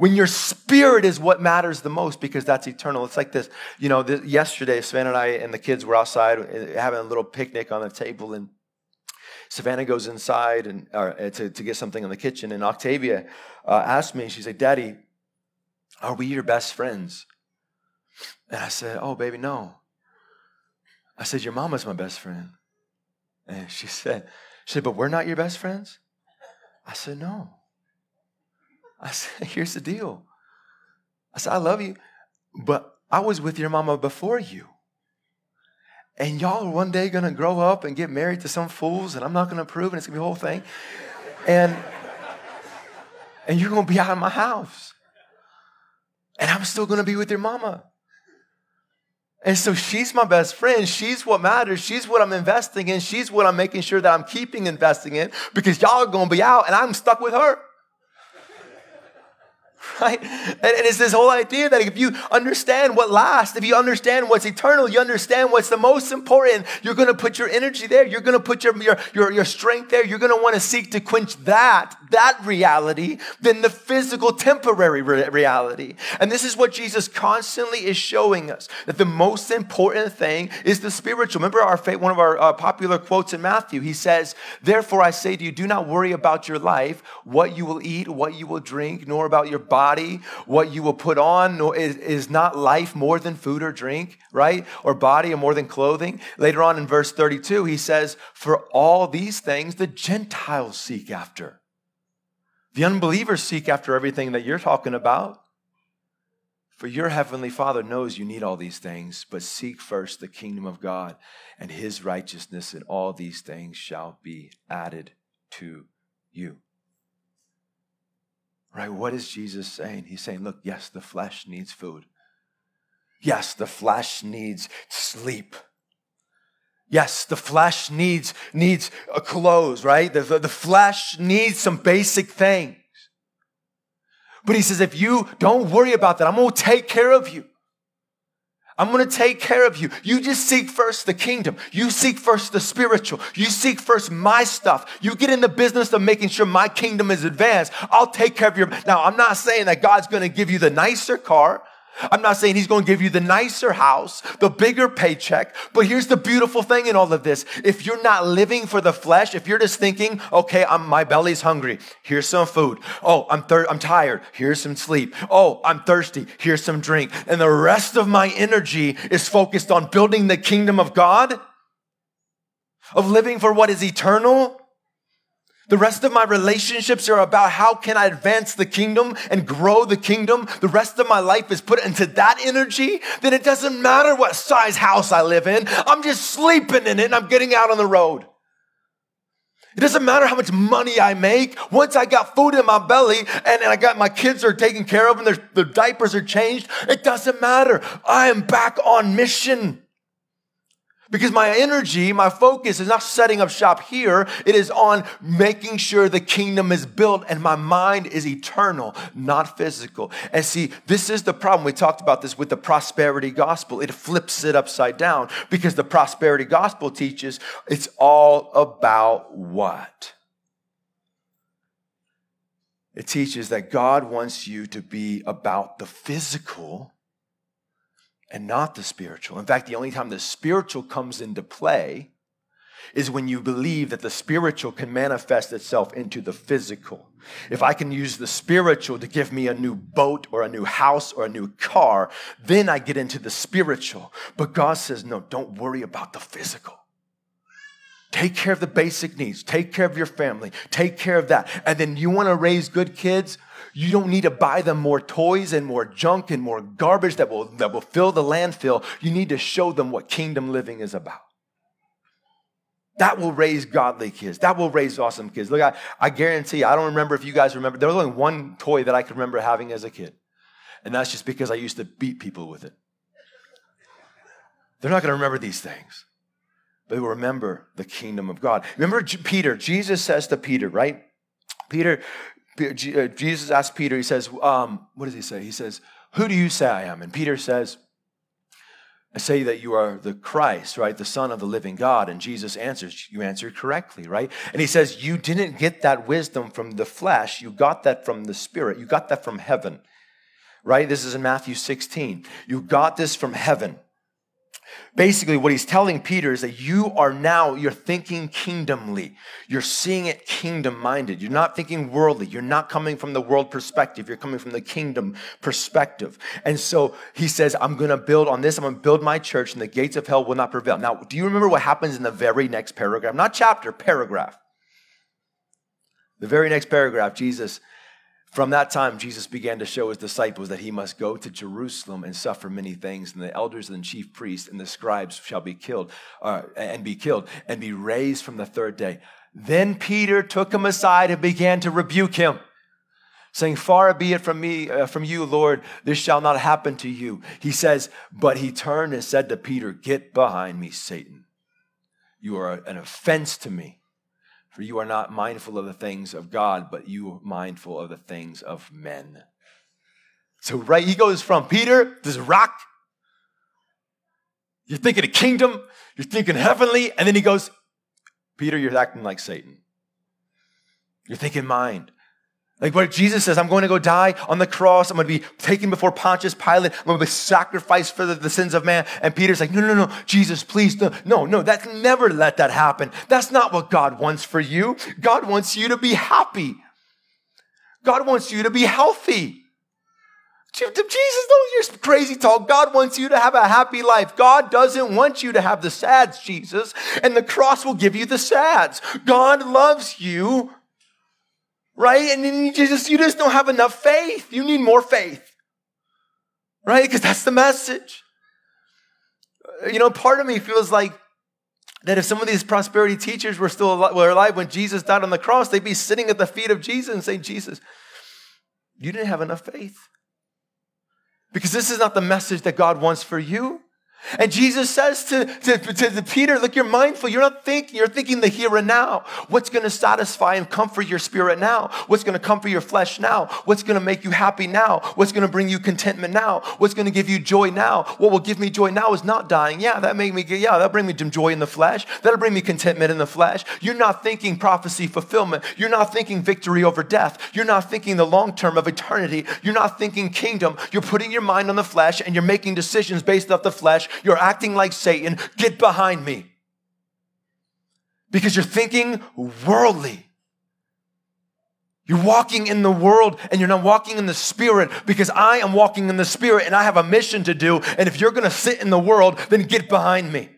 When your spirit is what matters the most because that's eternal. It's like this, you know, this, yesterday, Savannah and I and the kids were outside uh, having a little picnic on the table, and Savannah goes inside and uh, to, to get something in the kitchen, and Octavia uh, asked me, she said, Daddy, are we your best friends? And I said, Oh, baby, no. I said, Your mama's my best friend. And she said, She said, But we're not your best friends? I said, No. I (laughs) said, here's the deal. I said, I love you, but I was with your mama before you. And y'all are one day gonna grow up and get married to some fools, and I'm not gonna approve, and it's gonna be a whole thing. And and you're gonna be out of my house. And I'm still gonna be with your mama. And so she's my best friend. She's what matters. She's what I'm investing in. She's what I'm making sure that I'm keeping investing in because y'all are gonna be out and I'm stuck with her (laughs) right? And, it's this whole idea that if you understand what lasts, if you understand what's eternal, you understand what's the most important, you're going to put your energy there. You're going to put your, your, your, your strength there. You're going to want to seek to quench that, that reality than the physical temporary re- reality. And this is what Jesus constantly is showing us, that the most important thing is the spiritual. Remember our one of our uh, popular quotes in Matthew. He says, therefore I say to you, do not worry about your life, what you will eat, what you will drink, nor about your body what you will put on is, is not life more than food or drink, right? Or body or more than clothing. Later on in verse 32, he says, For all these things the Gentiles seek after. The unbelievers seek after everything that you're talking about. For your heavenly Father knows you need all these things, but seek first the kingdom of God and his righteousness, and all these things shall be added to you. Right? What is Jesus saying? He's saying, look, yes, the flesh needs food. Yes, the flesh needs sleep. Yes, the flesh needs, needs a clothes, right? The, the, the flesh needs some basic things. But he says, if you don't worry about that, I'm going to take care of you. I'm going to take care of you. You just seek first the kingdom. You seek first the spiritual. You seek first my stuff. You get in the business of making sure my kingdom is advanced. I'll take care of your. Now, I'm not saying that God's going to give you the nicer car. I'm not saying he's going to give you the nicer house, the bigger paycheck, but here's the beautiful thing in all of this. If you're not living for the flesh, if you're just thinking, okay, I'm, my belly's hungry, here's some food. Oh, I'm, thir- I'm tired, here's some sleep. Oh, I'm thirsty, here's some drink. And the rest of my energy is focused on building the kingdom of God, of living for what is eternal. The rest of my relationships are about how can I advance the kingdom and grow the kingdom. The rest of my life is put into that energy. Then it doesn't matter what size house I live in. I'm just sleeping in it and I'm getting out on the road. It doesn't matter how much money I make. Once I got food in my belly and, and I got my kids are taken care of and their, their diapers are changed, it doesn't matter. I am back on mission. Because my energy, my focus is not setting up shop here. It is on making sure the kingdom is built and my mind is eternal, not physical. And see, this is the problem. We talked about this with the prosperity gospel. It flips it upside down because the prosperity gospel teaches it's all about what? It teaches that God wants you to be about the physical and not the spiritual. In fact, the only time the spiritual comes into play is when you believe that the spiritual can manifest itself into the physical. If I can use the spiritual to give me a new boat or a new house or a new car, then I get into the spiritual. But God says, no, don't worry about the physical. Take care of the basic needs. Take care of your family. Take care of that. And then you want to raise good kids? You don't need to buy them more toys and more junk and more garbage that will, that will fill the landfill. You need to show them what kingdom living is about. That will raise godly kids. That will raise awesome kids. Look, I, I guarantee, I don't remember if you guys remember, there was only one toy that I could remember having as a kid. And that's just because I used to beat people with it. They're not going to remember these things, but they will remember the kingdom of God. Remember Peter, Jesus says to Peter, right? Peter, Jesus asked Peter, he says, um, what does he say? He says, Who do you say I am? And Peter says, I say that you are the Christ, right? The Son of the living God. And Jesus answers, You answered correctly, right? And he says, You didn't get that wisdom from the flesh, you got that from the Spirit, you got that from heaven, right? This is in Matthew 16. You got this from heaven. Basically, what he's telling Peter is that you are now, you're thinking kingdomly. You're seeing it kingdom minded. You're not thinking worldly. You're not coming from the world perspective. You're coming from the kingdom perspective. And so he says, I'm going to build on this. I'm going to build my church and the gates of hell will not prevail. Now, do you remember what happens in the very next paragraph? Not chapter, paragraph. The very next paragraph, Jesus from that time, Jesus began to show his disciples that he must go to Jerusalem and suffer many things, and the elders and chief priests and the scribes shall be killed, uh, and be killed, and be raised from the third day. Then Peter took him aside and began to rebuke him, saying, "Far be it from me, uh, from you, Lord, this shall not happen to you." He says, but he turned and said to Peter, "Get behind me, Satan. You are an offense to me." For you are not mindful of the things of God, but you are mindful of the things of men. So, right, he goes from Peter, this rock. You're thinking of kingdom, you're thinking heavenly, and then he goes, Peter, you're acting like Satan. You're thinking mind. Like what Jesus says, I'm going to go die on the cross. I'm going to be taken before Pontius Pilate. I'm going to be sacrificed for the, the sins of man. And Peter's like, no, no, no, Jesus, please, no, no, no, that's never let that happen. That's not what God wants for you. God wants you to be happy. God wants you to be healthy. Jesus, don't you're crazy talk. God wants you to have a happy life. God doesn't want you to have the sads, Jesus, and the cross will give you the sads. God loves you right? And then you just, you just don't have enough faith. You need more faith, right? Because that's the message. You know, part of me feels like that if some of these prosperity teachers were still alive, were alive when Jesus died on the cross, they'd be sitting at the feet of Jesus and saying, Jesus, you didn't have enough faith. Because this is not the message that God wants for you. And Jesus says to, to, to, Peter, look, you're mindful. You're not thinking, you're thinking the here and now. What's going to satisfy and comfort your spirit now? What's going to comfort your flesh now? What's going to make you happy now? What's going to bring you contentment now? What's going to give you joy now? What will give me joy now is not dying. Yeah, that make me, yeah, that'll bring me joy in the flesh. That'll bring me contentment in the flesh. You're not thinking prophecy fulfillment. You're not thinking victory over death. You're not thinking the long term of eternity. You're not thinking kingdom. You're putting your mind on the flesh and you're making decisions based off the flesh you're acting like Satan. Get behind me. Because you're thinking worldly. You're walking in the world and you're not walking in the spirit because I am walking in the spirit and I have a mission to do. And if you're going to sit in the world, then get behind me.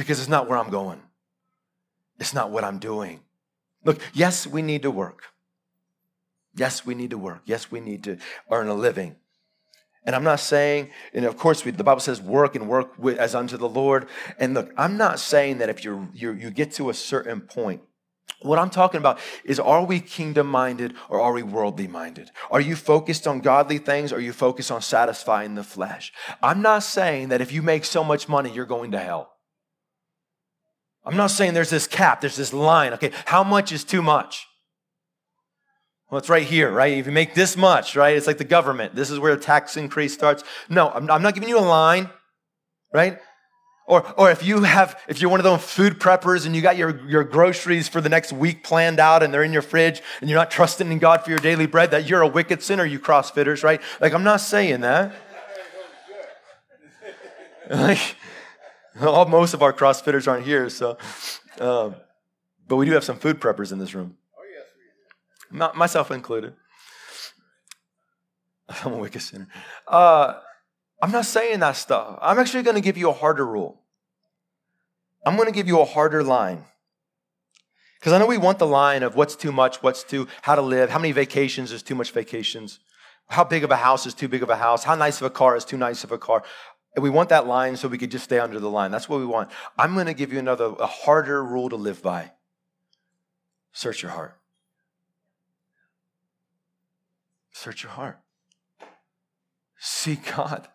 because it's not where I'm going. It's not what I'm doing. Look, yes, we need to work. Yes, we need to work. Yes, we need to earn a living. And I'm not saying, and of course, we, the Bible says work and work with, as unto the Lord. And look, I'm not saying that if you're, you're, you get to a certain point, what I'm talking about is are we kingdom minded or are we worldly minded? Are you focused on godly things or are you focused on satisfying the flesh? I'm not saying that if you make so much money, you're going to hell. I'm not saying there's this cap, there's this line. Okay, how much is too much? Well, it's right here, right? If you make this much, right? It's like the government. This is where the tax increase starts. No, I'm, I'm not giving you a line, right? Or, or if you have, if you're one of those food preppers and you got your, your groceries for the next week planned out and they're in your fridge and you're not trusting in God for your daily bread, that you're a wicked sinner, you CrossFitters, right? Like, I'm not saying that. (laughs) like, all, most of our CrossFitters aren't here, so. Um, but we do have some food preppers in this room. Oh, yes, we do. Not, myself included. (laughs) I'm a wicked sinner. Uh, I'm not saying that stuff. I'm actually going to give you a harder rule. I'm going to give you a harder line. Because I know we want the line of what's too much, what's too, how to live, how many vacations is too much vacations, how big of a house is too big of a house, how nice of a car is too nice of a car. And we want that line so we could just stay under the line. That's what we want. I'm going to give you another, a harder rule to live by. Search your heart. Search your heart. Seek God.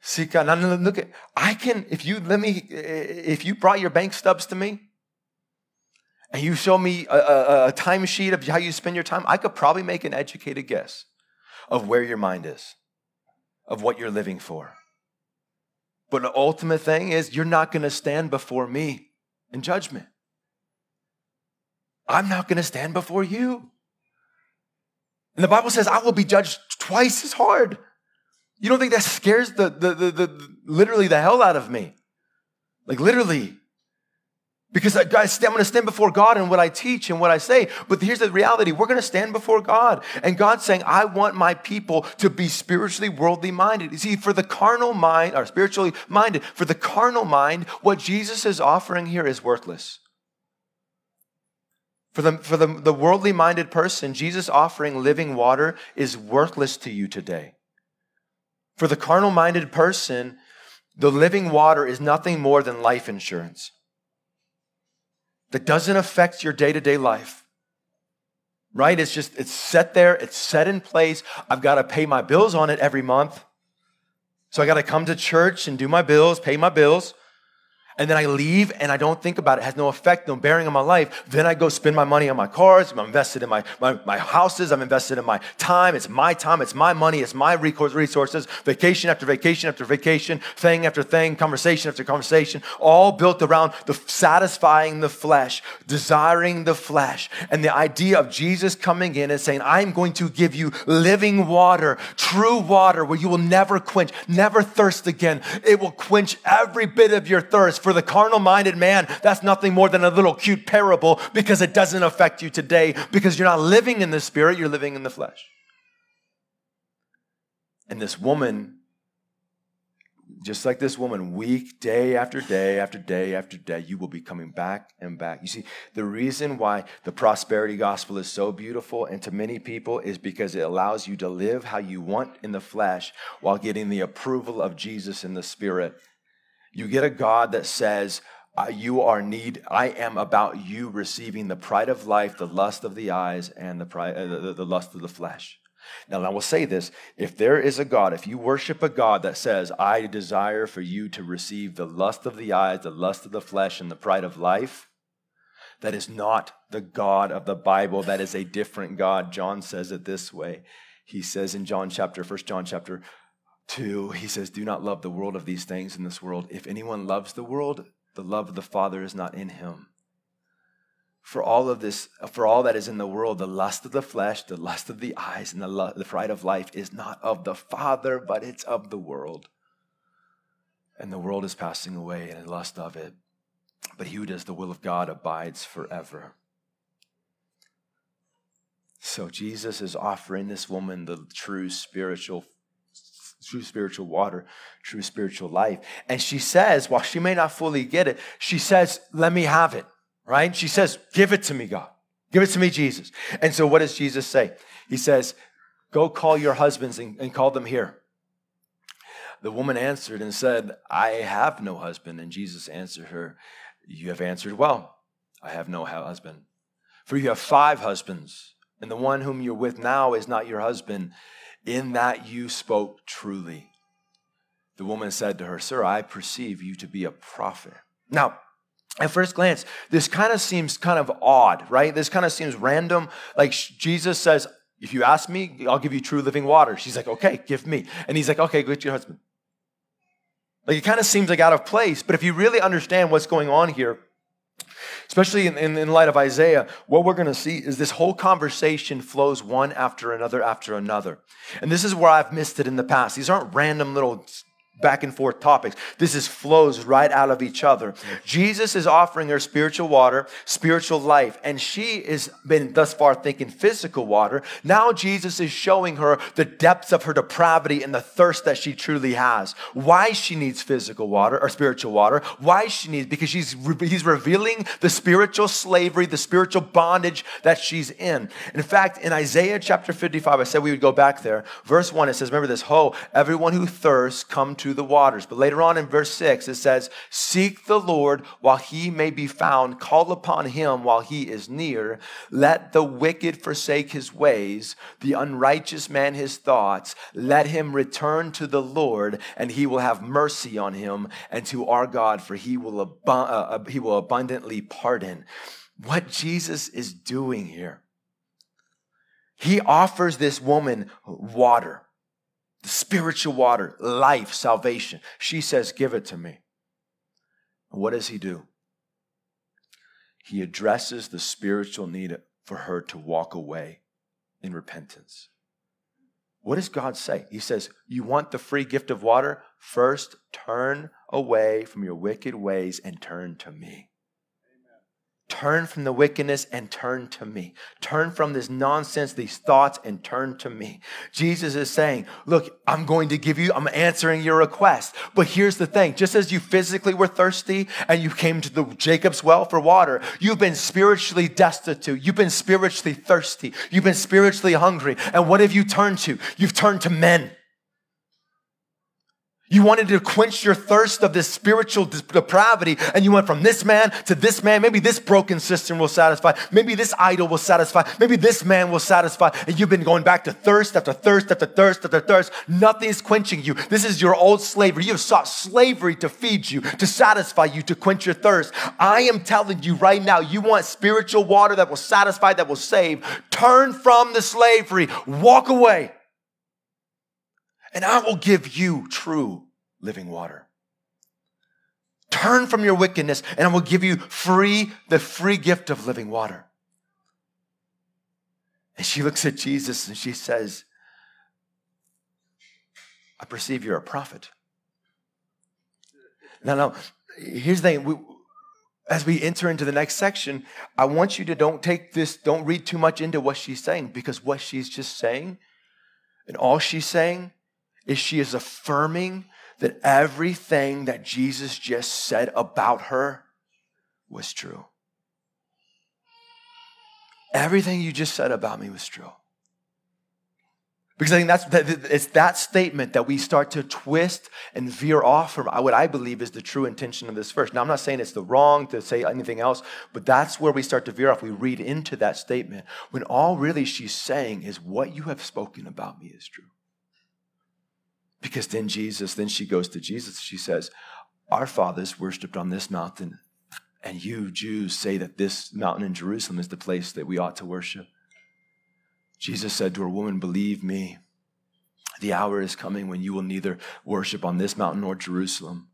Seek God. Now look at I can if you let me if you brought your bank stubs to me and you show me a, a, a timesheet of how you spend your time, I could probably make an educated guess of where your mind is of what you're living for. But the ultimate thing is, you're not going to stand before me in judgment. I'm not going to stand before you. And the Bible says, I will be judged twice as hard. You don't think that scares the, the, the, the literally the hell out of me? Like, literally. Because I'm going to stand before God and what I teach and what I say. But here's the reality we're going to stand before God. And God's saying, I want my people to be spiritually worldly minded. You see, for the carnal mind, or spiritually minded, for the carnal mind, what Jesus is offering here is worthless. For the, for the, the worldly minded person, Jesus offering living water is worthless to you today. For the carnal minded person, the living water is nothing more than life insurance that doesn't affect your day to day life. Right? It's just, it's set there, it's set in place. I've got to pay my bills on it every month. So I got to come to church and do my bills, pay my bills and then I leave and I don't think about it. It has no effect, no bearing on my life. Then I go spend my money on my cars. I'm invested in my, my, my houses. I'm invested in my time. It's my time. It's my money. It's my resources. Vacation after vacation after vacation, thing after thing, conversation after conversation, all built around the satisfying the flesh, desiring the flesh. And the idea of Jesus coming in and saying, I'm going to give you living water, true water where you will never quench, never thirst again. It will quench every bit of your thirst for the carnal minded man, that's nothing more than a little cute parable because it doesn't affect you today because you're not living in the spirit, you're living in the flesh. And this woman, just like this woman, week, day after day after day after day, you will be coming back and back. You see, the reason why the prosperity gospel is so beautiful and to many people is because it allows you to live how you want in the flesh while getting the approval of Jesus in the spirit. You get a God that says, uh, you are need i am about you receiving the pride of life the lust of the eyes and the pride uh, the, the lust of the flesh. Now i will say this if there is a god if you worship a god that says i desire for you to receive the lust of the eyes the lust of the flesh and the pride of life that is not the god of the bible. That is a different god. John says it this way. He says in john chapter first john chapter 2, he says, Do not love the world of these things in this world. If anyone loves the world, the love of the Father is not in him. For all of this, for all that is in the world, the lust of the flesh, the lust of the eyes, and the, the pride of life is not of the Father, but it's of the world. And the world is passing away and the lust of it. But he who does the will of God abides forever. So Jesus is offering this woman the true spiritual true spiritual water, true spiritual life. And she says, while she may not fully get it, she says, Let me have it, right? She says, Give it to me, God. Give it to me, Jesus. And so what does Jesus say? He says, Go call your husbands and, and call them here. The woman answered and said, I have no husband. And Jesus answered her, You have answered well. I have no husband. For you have five husbands, and the one whom you're with now is not your husband. In that you spoke truly. The woman said to her, Sir, I perceive you to be a prophet. Now, at first glance, this kind of seems kind of odd, right? This kind of seems random. Like Jesus says, If you ask me, I'll give you true living water. She's like, Okay, give me. And he's like, Okay, go get your husband. Like it kind of seems like out of place, but if you really understand what's going on here, especially in, in, in light of Isaiah, what we're going to see is this whole conversation flows one after another after another. And this is where I've missed it in the past. These aren't random little back and forth topics. This is flows right out of each other. Jesus is offering her spiritual water, spiritual life, and she has been thus far thinking physical water. Now Jesus is showing her the depths of her depravity and the thirst that she truly has. Why she needs physical water or spiritual water. Why she needs because she's he's revealing the spiritual slavery, the spiritual bondage that she's in. In fact, in Isaiah chapter 55, I said we would go back there. Verse 1 it says, remember this, ho, everyone who thirsts come to to the waters. But later on in verse 6, it says, Seek the Lord while he may be found, call upon him while he is near. Let the wicked forsake his ways, the unrighteous man his thoughts. Let him return to the Lord, and he will have mercy on him, and to our God, for he will, abu- uh, uh he will abundantly pardon. What Jesus is doing here, he offers this woman water the spiritual water, life, salvation. She says, Give it to me. what does he do? He addresses the spiritual need for her to walk away in repentance. What does God say? He says, You want the free gift of water? First, turn away from your wicked ways and turn to me. Turn from the wickedness and turn to me. Turn from this nonsense, these thoughts, and turn to me. Jesus is saying, Look, I'm going to give you, I'm answering your request. But here's the thing just as you physically were thirsty and you came to the Jacob's well for water, you've been spiritually destitute. You've been spiritually thirsty. You've been spiritually hungry. And what have you turned to? You've turned to men. You wanted to quench your thirst of this spiritual depravity, and you went from this man to this man. Maybe this broken system will satisfy. Maybe this idol will satisfy. Maybe this man will satisfy. And you've been going back to thirst after thirst after thirst after thirst. Nothing is quenching you. This is your old slavery. You have sought slavery to feed you, to satisfy you, to quench your thirst. I am telling you right now, you want spiritual water that will satisfy, that will save. Turn from the slavery. Walk away and I will give you true living water. Turn from your wickedness, and I will give you free, the free gift of living water. And she looks at Jesus and she says, I perceive you're a prophet. Now, now, here's the thing. We, as we enter into the next section, I want you to don't take this, don't read too much into what she's saying, because what she's just saying and all she's saying is she is affirming that everything that Jesus just said about her was true. Everything you just said about me was true. Because I think that's it's that statement that we start to twist and veer off from what I believe is the true intention of this verse. Now, I'm not saying it's the wrong to say anything else, but that's where we start to veer off. We read into that statement when all really she's saying is, What you have spoken about me is true. Because then Jesus, then she goes to Jesus. She says, Our fathers worshiped on this mountain, and you Jews say that this mountain in Jerusalem is the place that we ought to worship. Jesus said to her, Woman, believe me, the hour is coming when you will neither worship on this mountain nor Jerusalem.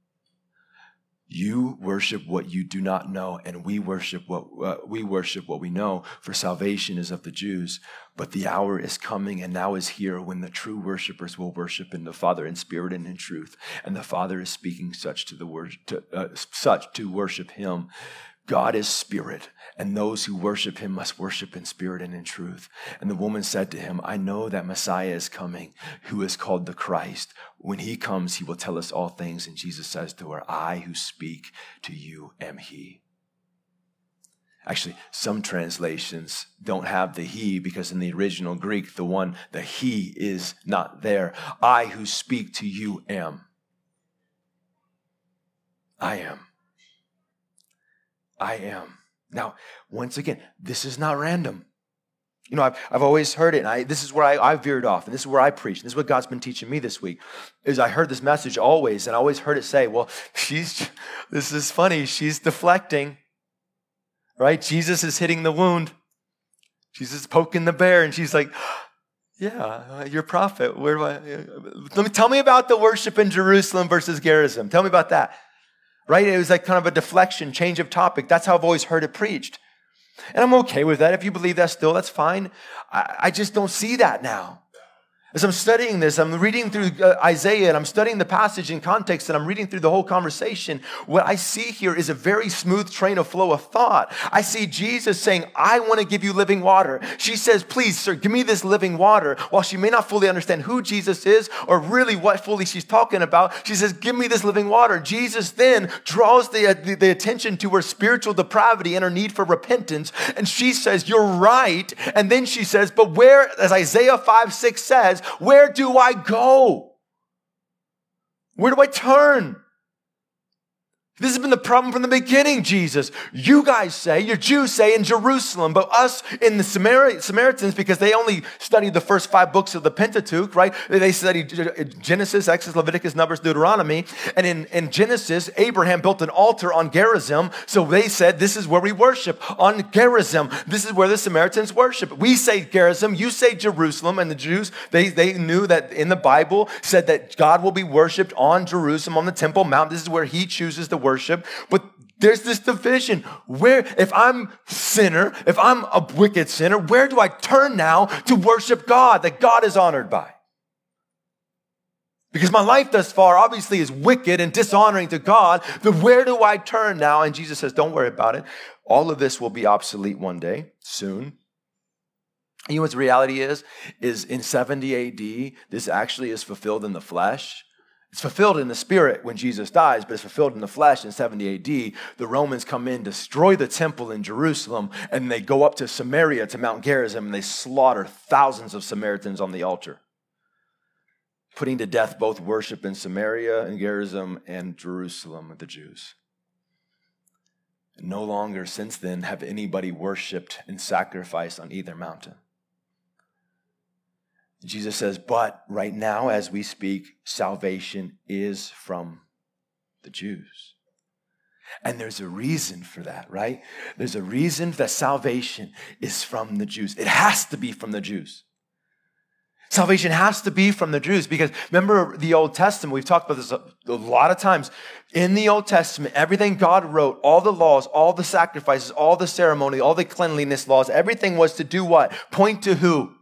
You worship what you do not know, and we worship what uh, we worship what we know. For salvation is of the Jews, but the hour is coming, and now is here when the true worshipers will worship in the Father in spirit and in truth. And the Father is speaking such to the wor- to, uh, such to worship Him. God is spirit, and those who worship him must worship in spirit and in truth. And the woman said to him, I know that Messiah is coming, who is called the Christ. When he comes, he will tell us all things. And Jesus says to her, I who speak to you am he. Actually, some translations don't have the he because in the original Greek, the one, the he is not there. I who speak to you am. I am. I am. Now, once again, this is not random. You know, I've, I've always heard it, and I, this is where I, I veered off, and this is where I preach, this is what God's been teaching me this week, is I heard this message always, and I always heard it say, well, (laughs) she's, this is funny, she's deflecting, right? Jesus is hitting the wound. Jesus is poking the bear, and she's like, (gasps) yeah, uh, your prophet. Where do I? Uh, let me tell me about the worship in Jerusalem versus Gerizim. Tell me about that right? It was like kind of a deflection, change of topic. That's how I've always heard it preached. And I'm okay with that. If you believe that still, that's fine. I, I just don't see that now. As I'm studying this, I'm reading through uh, Isaiah and I'm studying the passage in context and I'm reading through the whole conversation. What I see here is a very smooth train of flow of thought. I see Jesus saying, I want to give you living water. She says, Please, sir, give me this living water. While she may not fully understand who Jesus is or really what fully she's talking about, she says, Give me this living water. Jesus then draws the, the, the attention to her spiritual depravity and her need for repentance. And she says, You're right. And then she says, But where, as Isaiah 5 6 says, where do I go? Where do I turn? This has been the problem from the beginning, Jesus. You guys say, your Jews say in Jerusalem, but us in the Samaritans, because they only studied the first five books of the Pentateuch, right? They studied Genesis, Exodus, Leviticus, Numbers, Deuteronomy. And in, in Genesis, Abraham built an altar on Gerizim. So they said, this is where we worship, on Gerizim. This is where the Samaritans worship. We say Gerizim, you say Jerusalem. And the Jews, they, they knew that in the Bible said that God will be worshiped on Jerusalem, on the Temple Mount. This is where he chooses to worship worship, but there's this division where if I'm sinner, if I'm a wicked sinner, where do I turn now to worship God that God is honored by? Because my life thus far obviously is wicked and dishonoring to God. but where do I turn now? And Jesus says, Don't worry about it. All of this will be obsolete one day, soon. You know what the reality is? Is in 70 AD, this actually is fulfilled in the flesh. It's fulfilled in the spirit when Jesus dies, but it's fulfilled in the flesh in 70 AD. The Romans come in, destroy the temple in Jerusalem, and they go up to Samaria to Mount Gerizim and they slaughter thousands of Samaritans on the altar, putting to death both worship in Samaria and Gerizim and Jerusalem the Jews. no longer since then have anybody worshiped and sacrificed on either mountain. Jesus says, But right now, as we speak, salvation is from the Jews. And there's a reason for that, right? There's a reason that salvation is from the Jews. It has to be from the Jews. Salvation has to be from the Jews because remember the Old Testament, we've talked about this a, a, lot of times. In the Old Testament, everything God wrote, all the laws, all the sacrifices, all the ceremony, all the cleanliness laws, everything was to do what? Point to who?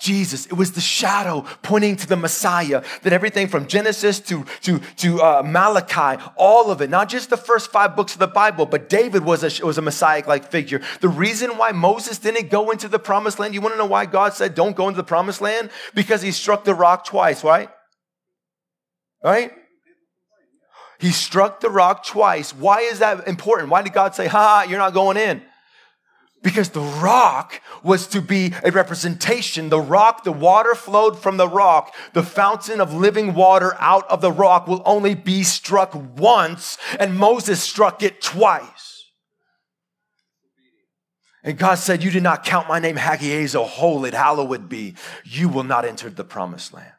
Jesus. It was the shadow pointing to the Messiah. That everything from Genesis to, to, to uh, Malachi, all of it, not just the first five books of the Bible, but David was a, was a Messiah like figure. The reason why Moses didn't go into the promised land, you want to know why God said, don't go into the promised land? Because he struck the rock twice, right? Right? He struck the rock twice. Why is that important? Why did God say, ha, you're not going in? Because the rock was to be a representation. The rock, the water flowed from the rock. The fountain of living water out of the rock will only be struck once, and Moses struck it twice. And God said, You did not count my name Hagiazo, holy, hallowed be. You will not enter the promised land.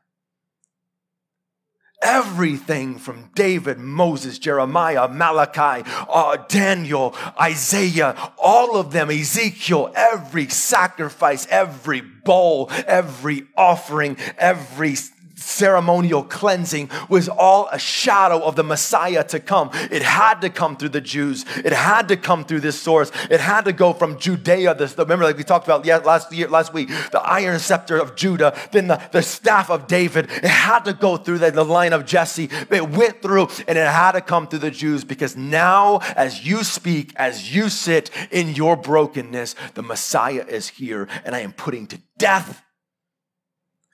Everything from David, Moses, Jeremiah, Malachi, uh, Daniel, Isaiah, all of them, Ezekiel, every sacrifice, every bowl, every offering, every ceremonial cleansing was all a shadow of the Messiah to come. It had to come through the Jews. It had to come through this source. It had to go from Judea. This, remember, like we talked about last year, last week, the iron scepter of Judah, then the, the staff of David. It had to go through the, the line of Jesse. It went through and it had to come through the Jews because now, as you speak, as you sit in your brokenness, the Messiah is here and I am putting to death.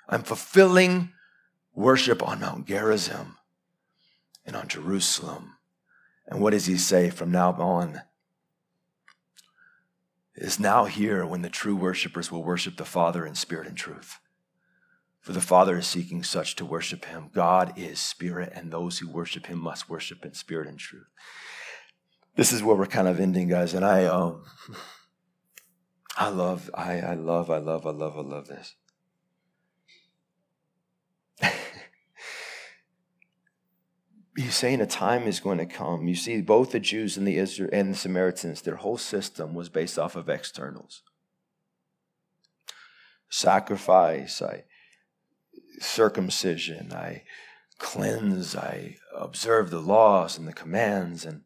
I'm fulfilling worship on Mount Gerizim and on Jerusalem. And what does he say from now on? It is now here when the true worshipers will worship the Father in spirit and truth. For the Father is seeking such to worship him. God is spirit, and those who worship him must worship in spirit and truth. This is where we're kind of ending, guys. And I um (laughs) I love, I, I love, I love, I love, I love this. He's saying a time is going to come. You see, both the Jews and the Israel and the Samaritans, their whole system was based off of externals. Sacrifice, I circumcision, I cleanse, I observe the laws and the commands, and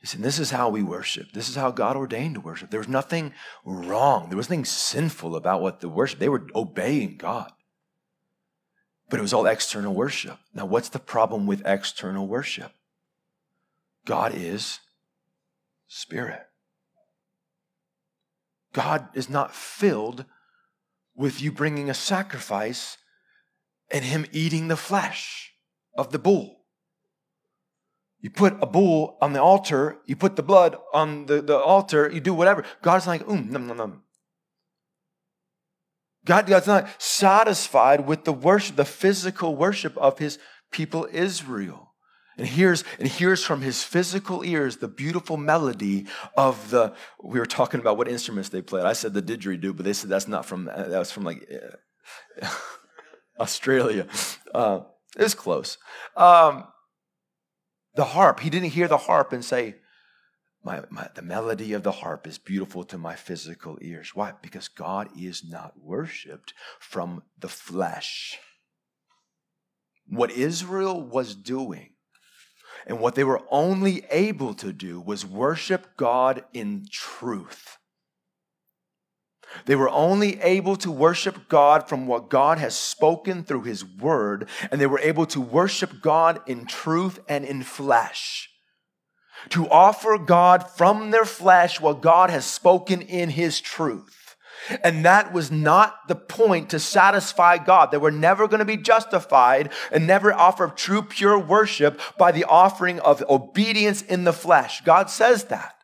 he said, This is how we worship. This is how God ordained to worship. There was nothing wrong. There was nothing sinful about what the worship. They were obeying God but it was all external worship. Now, what's the problem with external worship? God is spirit. God is not filled with you bringing a sacrifice and him eating the flesh of the bull. You put a bull on the altar, you put the blood on the, the altar, you do whatever. God's like, um, num, num, num. God, God's not satisfied with the worship, the physical worship of his people Israel. And here's, and here's from his physical ears the beautiful melody of the, we were talking about what instruments they played. I said the didgeridoo, but they said that's not from, that was from like (laughs) Australia. Uh, it's close. Um, the harp, he didn't hear the harp and say, my, my, the melody of the harp is beautiful to my physical ears. Why? Because God is not worshiped from the flesh. What Israel was doing and what they were only able to do was worship God in truth. They were only able to worship God from what God has spoken through His Word, and they were able to worship God in truth and in flesh to offer God from their flesh what God has spoken in his truth. And that was not the point to satisfy God. They were never going to be justified and never offer true, pure worship by the offering of obedience in the flesh. God says that.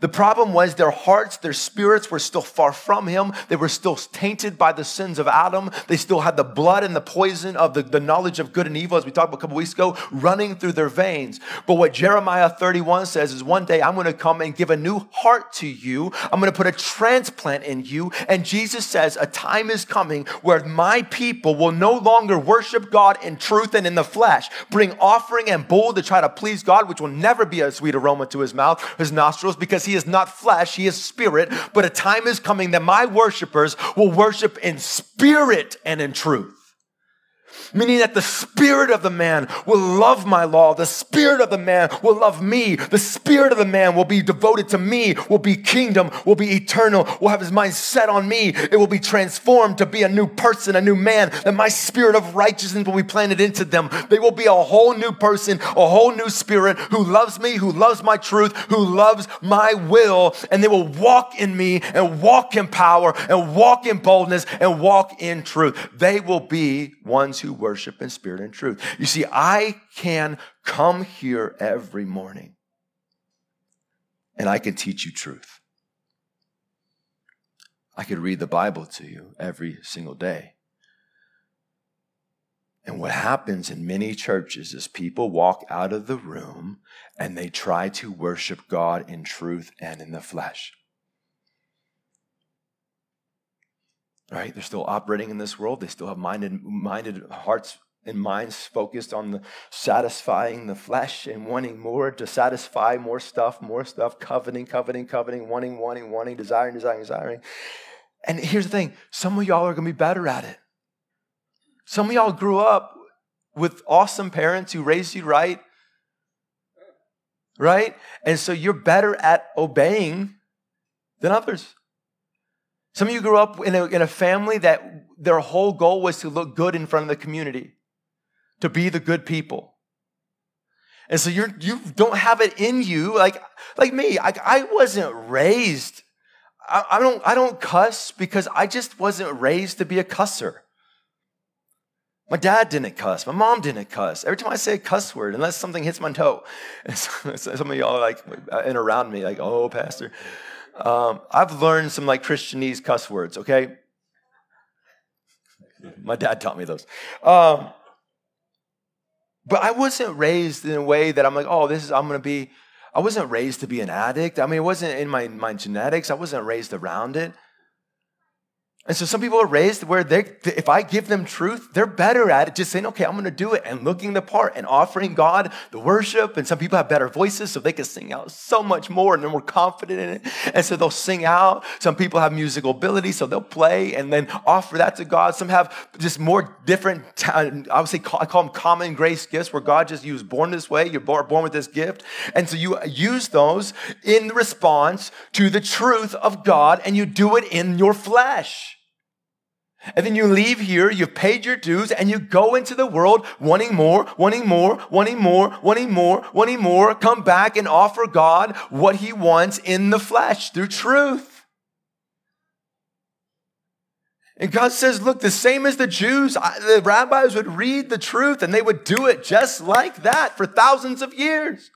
The problem was their hearts, their spirits were still far from him. They were still tainted by the sins of Adam. They still had the blood and the poison of the, the knowledge of good and evil, as we talked about a couple weeks ago, running through their veins. But what Jeremiah 31 says is one day I'm going to come and give a new heart to you. I'm going to put a transplant in you. And Jesus says a time is coming where my people will no longer worship God in truth and in the flesh, bring offering and bull to try to please God, which will never be a sweet aroma to his mouth, his nostrils, because because he is not flesh, he is spirit. But a time is coming that my worshipers will worship in spirit and in truth meaning that the spirit of the man will love my law. The spirit of the man will love me. The spirit of the man will be devoted to me, will be kingdom, will be eternal, will have his mind set on me. It will be transformed to be a new person, a new man, that my spirit of righteousness will be planted into them. They will be a whole new person, a whole new spirit who loves me, who loves my truth, who loves my will, and they will walk in me and walk in power and walk in boldness and walk in truth. They will be ones who worship in spirit and truth. You see, I can come here every morning and I can teach you truth. I could read the Bible to you every single day. And what happens in many churches is people walk out of the room and they try to worship God in truth and in the flesh. Right? They're still operating in this world. They still have minded, minded hearts and minds focused on the satisfying the flesh and wanting more to satisfy more stuff, more stuff, coveting, coveting, coveting, wanting, wanting, wanting, desiring, desiring, desiring. And here's the thing some of y'all are going to be better at it. Some of y'all grew up with awesome parents who raised you right. Right? And so you're better at obeying than others. Some of you grew up in a, in a family that their whole goal was to look good in front of the community, to be the good people. And so you're, you don't have it in you. Like, like me, I, I wasn't raised. I, I, don't, I don't cuss because I just wasn't raised to be a cusser. My dad didn't cuss. My mom didn't cuss. Every time I say a cuss word, unless something hits my toe, (laughs) and some of y'all are like uh, in around me, like, oh, pastor. Um, I've learned some like Christianese cuss words, okay? My dad taught me those. Um, but I wasn't raised in a way that I'm like, oh, this is, I'm going to be, I wasn't raised to be an addict. I mean, it wasn't in my, my genetics. I wasn't raised around it. And so some people are raised where they, if I give them truth, they're better at it, just saying, okay, I'm going to do it and looking the part and offering God the worship. And some people have better voices, so they can sing out so much more and they're more confident in it. And so they'll sing out. Some people have musical ability, so they'll play and then offer that to God. Some have just more different, I would say, I call them common grace gifts where God just used born this way, you're born with this gift. And so you use those in response to the truth of God and you do it in your flesh. And then you leave here, you've paid your dues, and you go into the world wanting more, wanting more, wanting more, wanting more, wanting more. Come back and offer God what He wants in the flesh through truth. And God says, look, the same as the Jews, the rabbis would read the truth and they would do it just like that for thousands of years.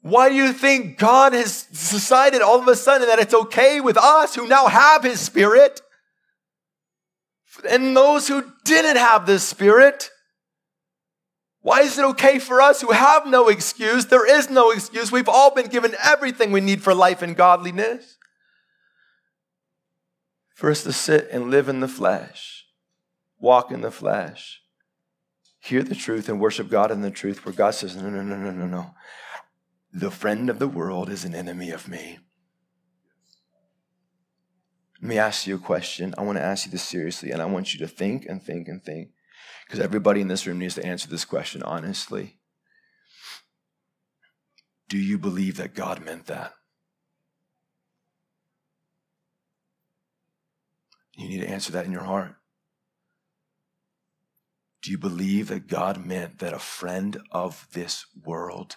Why do you think God has decided all of a sudden that it's okay with us who now have His Spirit and those who didn't have this Spirit? Why is it okay for us who have no excuse? There is no excuse. We've all been given everything we need for life and godliness. For us to sit and live in the flesh, walk in the flesh, hear the truth and worship God in the truth, where God says, No, no, no, no, no, no. The friend of the world is an enemy of me. Let me ask you a question. I want to ask you this seriously, and I want you to think and think and think, because everybody in this room needs to answer this question honestly. Do you believe that God meant that? You need to answer that in your heart. Do you believe that God meant that a friend of this world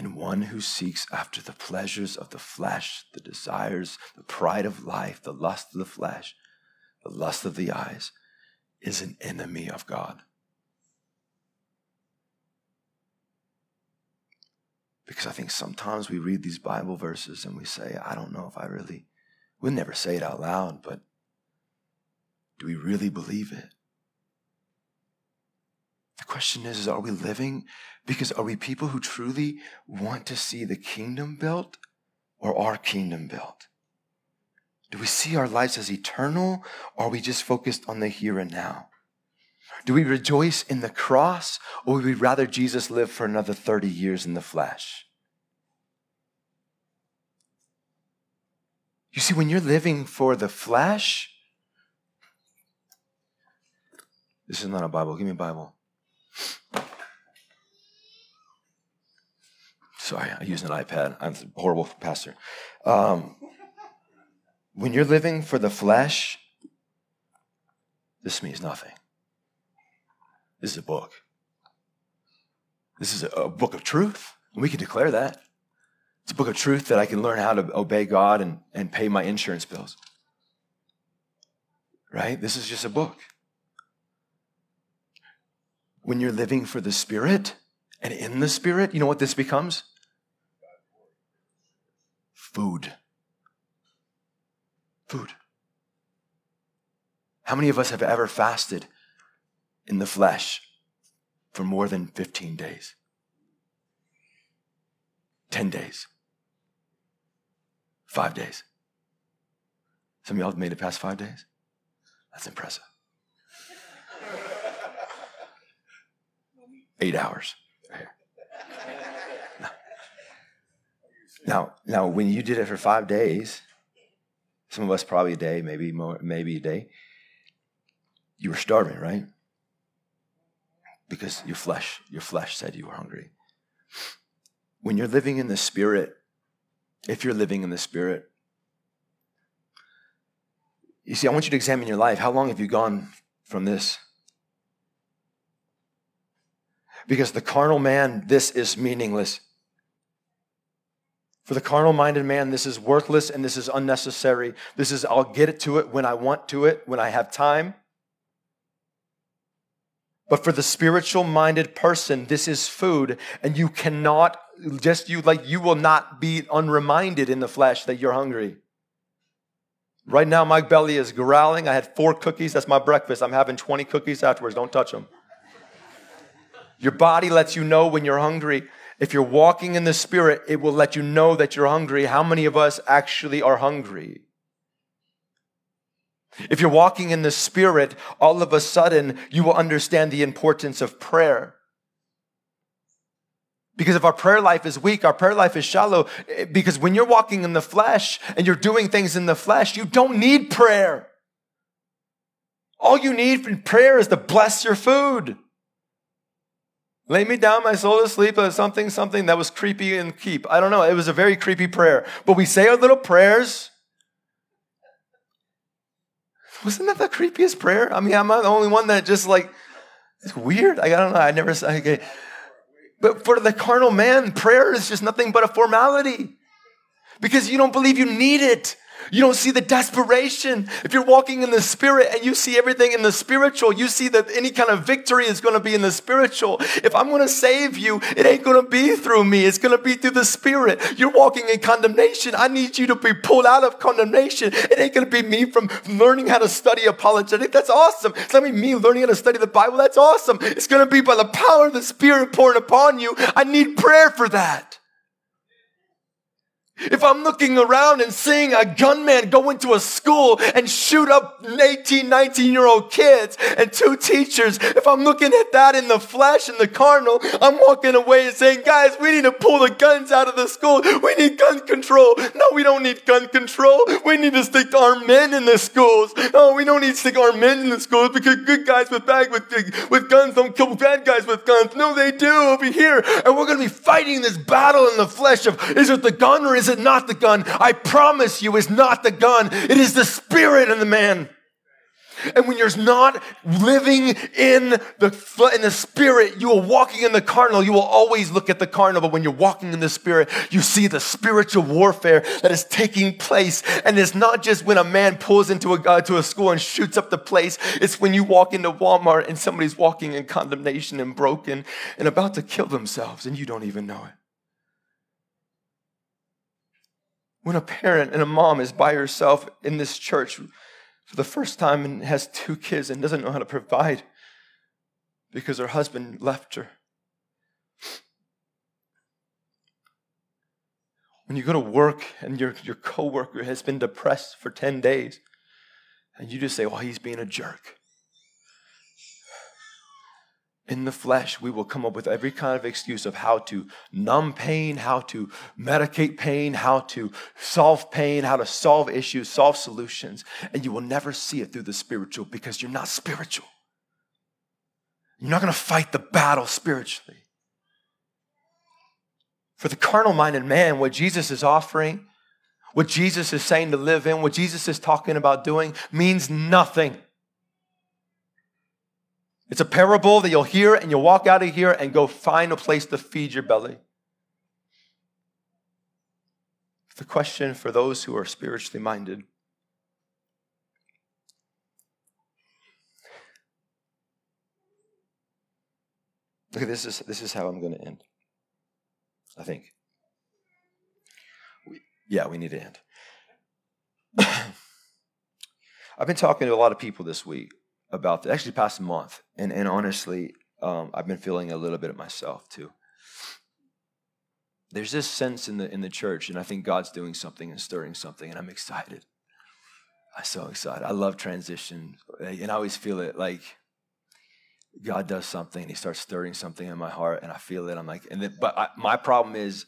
and one who seeks after the pleasures of the flesh, the desires, the pride of life, the lust of the flesh, the lust of the eyes, is an enemy of God. Because I think sometimes we read these Bible verses and we say, I don't know if I really, we'll never say it out loud, but do we really believe it? The question is, is are we living because are we people who truly want to see the kingdom built or our kingdom built? Do we see our lives as eternal or are we just focused on the here and now? Do we rejoice in the cross or would we rather Jesus live for another 30 years in the flesh? You see, when you're living for the flesh, this is not a Bible. Give me a Bible. Sorry, I use an iPad. I'm a horrible pastor. Um, when you're living for the flesh, this means nothing. This is a book. This is a, book of truth. We can declare that. It's a book of truth that I can learn how to obey God and, and pay my insurance bills. Right? This is just a book when you're living for the Spirit and in the Spirit, you know what this becomes? Food. Food. How many of us have ever fasted in the flesh for more than 15 days? 10 days? Five days? Some of y'all have made it past five days? That's impressive. (laughs) eight hours. Now, now, when you did it for five days, Some of us probably a day, maybe more, maybe a day. You were starving, right? Because your flesh, your flesh said you were hungry. When you're living in the spirit, if you're living in the spirit, you see, I want you to examine your life. How long have you gone from this? Because the carnal man, this is meaningless. For the carnal minded man, this is worthless and this is unnecessary. This is, I'll get it to it when I want to it, when I have time. But for the spiritual minded person, this is food, and you cannot just you like you will not be unreminded in the flesh that you're hungry. Right now, my belly is growling. I had four cookies. That's my breakfast. I'm having 20 cookies afterwards. Don't touch them. Your body lets you know when you're hungry. If you're walking in the Spirit, it will let you know that you're hungry. How many of us actually are hungry? If you're walking in the Spirit, all of a sudden you will understand the importance of prayer. Because if our prayer life is weak, our prayer life is shallow. Eh, because when you're walking in the flesh and you're doing things in the flesh, you don't need prayer. All you need from prayer is to bless your food. Lay me down, my soul to sleep. Uh, something, something that was creepy and keep. I don't know. It was a very creepy prayer. But we say our little prayers. Wasn't that the creepiest prayer? I mean, I'm not the only one that just like, it's weird. I don't know. I never, say okay. But for the carnal man, prayer is just nothing but a formality because you don't believe you need it. You don't see the desperation. If you're walking in the spirit and you see everything in the spiritual, you see that any kind of victory is going to be in the spiritual. If I'm going to save you, it ain't going to be through me. It's going to be through the spirit. You're walking in condemnation. I need you to be pulled out of condemnation. It ain't going to be me from learning how to study apologetic. That's awesome. It's not me learning how to study the Bible. That's awesome. It's going to be by the power of the spirit pouring upon you. I need prayer for that. If I'm looking around and seeing a gunman go into a school and shoot up 18, 19 year old kids and two teachers, if I'm looking at that in the flesh and the carnal, I'm walking away and saying, guys, we need to pull the guns out of the school. We need gun control. No, we don't need gun control. We need to stick our men in the schools. No, we don't need to stick our men in the schools because good guys with bag with, with guns don't kill bad guys with guns. No, they do over here. And we're going to be fighting this battle in the flesh of is it the gun or is it not the gun. I promise you, it's not the gun. It is the spirit in the man. And when you're not living in the, in the spirit, you are walking in the carnal. You will always look at the carnal, but when you're walking in the spirit, you see the spiritual warfare that is taking place. And it's not just when a man pulls into a, uh, to a school and shoots up the place. It's when you walk into Walmart and somebody's walking in condemnation and broken and about to kill themselves and you don't even know it. When a parent and a mom is by herself in this church for the first time and has two kids and doesn't know how to provide because her husband left her. When you go to work and your, your coworker has been depressed for 10 days and you just say, well, he's being a jerk in the flesh, we will come up with every kind of excuse of how to numb pain, how to medicate pain, how to solve pain, how to solve issues, solve solutions. And you will never see it through the spiritual because you're not spiritual. You're not going to fight the battle spiritually. For the carnal minded man, what Jesus is offering, what Jesus is saying to live in, what Jesus is talking about doing means nothing. It's a parable that you'll hear and you'll walk out of here and go find a place to feed your belly. The question for those who are spiritually minded Okay, this is this is how I'm going to end. I think. We, yeah, we need to end. (clears throat) I've been talking to a lot of people this week about the, actually past month, and and honestly, um, I've been feeling a little bit of myself too. There's this sense in the in the church, and I think God's doing something and stirring something, and I'm excited. I'm so excited. I love transition, and I always feel it like God does something, and He starts stirring something in my heart, and I feel it. I'm like, and then, but I, my problem is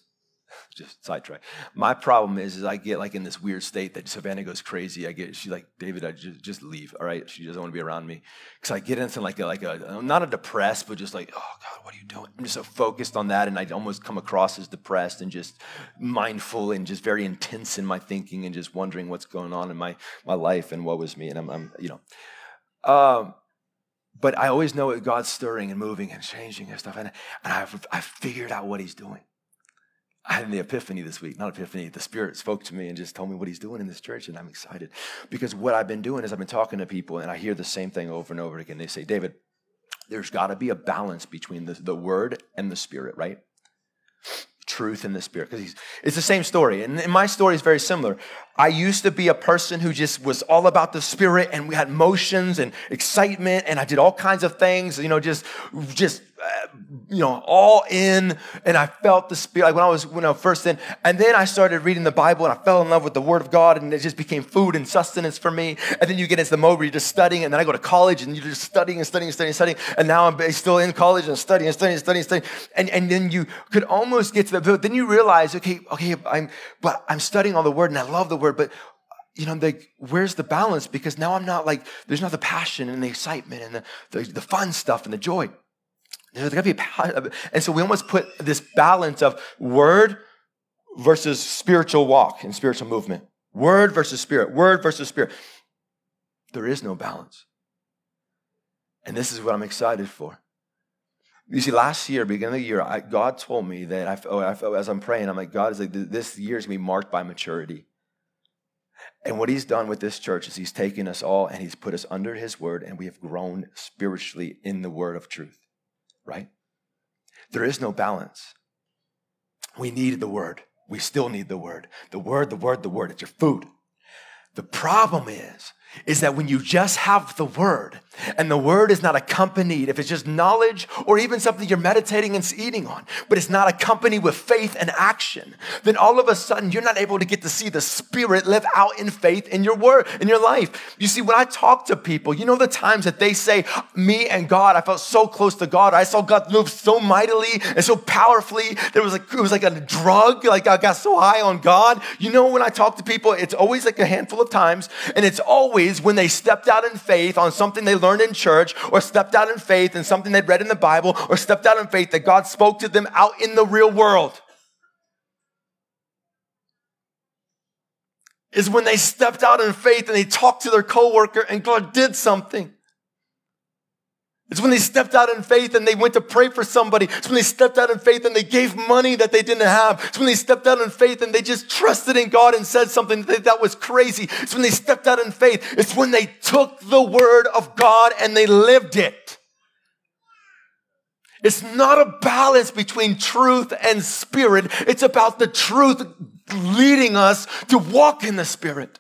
(laughs) just sidetrack. My problem is, is I get like in this weird state that Savannah goes crazy. I get, she's like, David, I just, just leave. All right. She doesn't want to be around me. Cause I get into like a, like a, not a depressed, but just like, oh God, what are you doing? I'm just so focused on that. And I almost come across as depressed and just mindful and just very intense in my thinking and just wondering what's going on in my, my life and what was me. And I'm, I'm you know, um, but I always know God's stirring and moving and changing and stuff. And, and I've, I've figured out what he's doing. I had the epiphany this week, not epiphany. The Spirit spoke to me and just told me what He's doing in this church, and I'm excited because what I've been doing is I've been talking to people, and I hear the same thing over and over again. They say, David, there's got to be a balance between the, the Word and the Spirit, right? Truth and the Spirit, because it's the same story, and my story is very similar. I used to be a person who just was all about the spirit and we had motions and excitement and I did all kinds of things, you know, just, just, you know, all in. And I felt the spirit, like when I was, when I was first in. And then I started reading the Bible and I fell in love with the word of God and it just became food and sustenance for me. And then you get into the mode where you're just studying and then I go to college and you're just studying and studying and studying and studying. And now I'm still in college and studying and studying and studying and studying. And, and then you could almost get to the, but then you realize, okay, okay, I'm, but I'm studying all the word and I love the word, but you know, like, where's the balance? Because now I'm not like, there's not the passion and the excitement and the, the, the fun stuff and the joy. There's gotta be a, and so we almost put this balance of word versus spiritual walk and spiritual movement. Word versus spirit, word versus spirit. There is no balance. And this is what I'm excited for. You see, last year, beginning of the year, I, God told me that I, oh, I, as I'm praying, I'm like, God is like, this year is going to be marked by maturity. And what he's done with this church is he's taken us all and he's put us under his word, and we have grown spiritually in the word of truth, right? There is no balance. We need the word. We still need the word. The word, the word, the word. It's your food. The problem is, is that when you just have the word and the word is not accompanied, if it's just knowledge or even something you're meditating and eating on, but it's not accompanied with faith and action, then all of a sudden you're not able to get to see the spirit live out in faith in your word, in your life. You see, when I talk to people, you know the times that they say, me and God, I felt so close to God. I saw God move so mightily and so powerfully. There was like, it was like a drug. Like I got so high on God. You know, when I talk to people, it's always like a handful of times and it's always when they stepped out in faith on something they learned in church or stepped out in faith in something they'd read in the Bible or stepped out in faith that God spoke to them out in the real world. Is when they stepped out in faith and they talked to their coworker and God did something. It's when they stepped out in faith and they went to pray for somebody. It's when they stepped out in faith and they gave money that they didn't have. It's when they stepped out in faith and they just trusted in God and said something that, that was crazy. It's when they stepped out in faith. It's when they took the word of God and they lived it. It's not a balance between truth and spirit. It's about the truth leading us to walk in the spirit.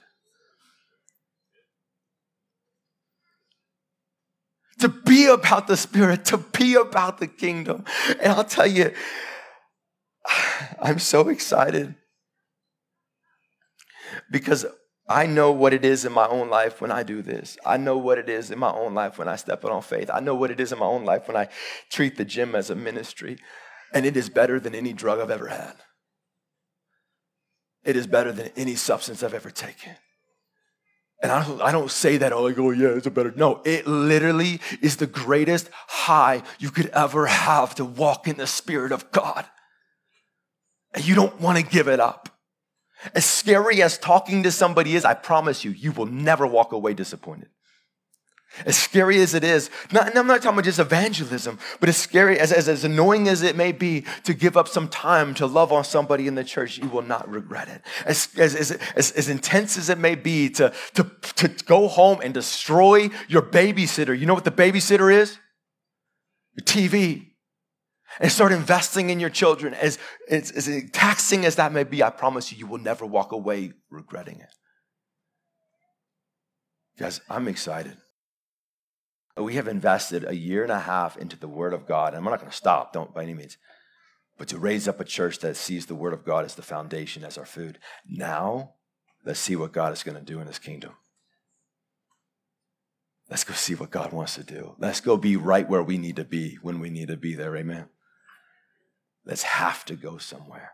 To be about the Spirit, to be about the kingdom. And I'll tell you, (sighs) I'm so excited because I know what it is in my own life when I do this. I know what it is in my own life when I step out on faith. I know what it is in my own life when I treat the gym as a ministry. And it is better than any drug I've ever had. It is better than any substance I've ever taken. And I don't, I don't say that, oh, like, oh, yeah, it's a better. No, it literally is the greatest high you could ever have to walk in the Spirit of God. And you don't want to give it up. As scary as talking to somebody is, I promise you, you will never walk away disappointed. As scary as it is, not, I'm not talking about just evangelism, but as scary, as, as, as annoying as it may be to give up some time to love on somebody in the church, you will not regret it. As, as, as, as, intense as it may be to, to, to go home and destroy your babysitter, you know what the babysitter is? Your TV. And start investing in your children. As, as, as taxing as that may be, I promise you, you will never walk away regretting it. Guys, I'm excited. We have invested a year and a half into the Word of God, and I'm not going to stop, don't by any means, but to raise up a church that sees the Word of God as the foundation, as our food. Now, let's see what God is going to do in His kingdom. Let's go see what God wants to do. Let's go be right where we need to be when we need to be there. Amen. Let's have to go somewhere.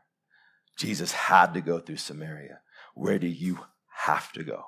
Jesus had to go through Samaria. Where do you have to go?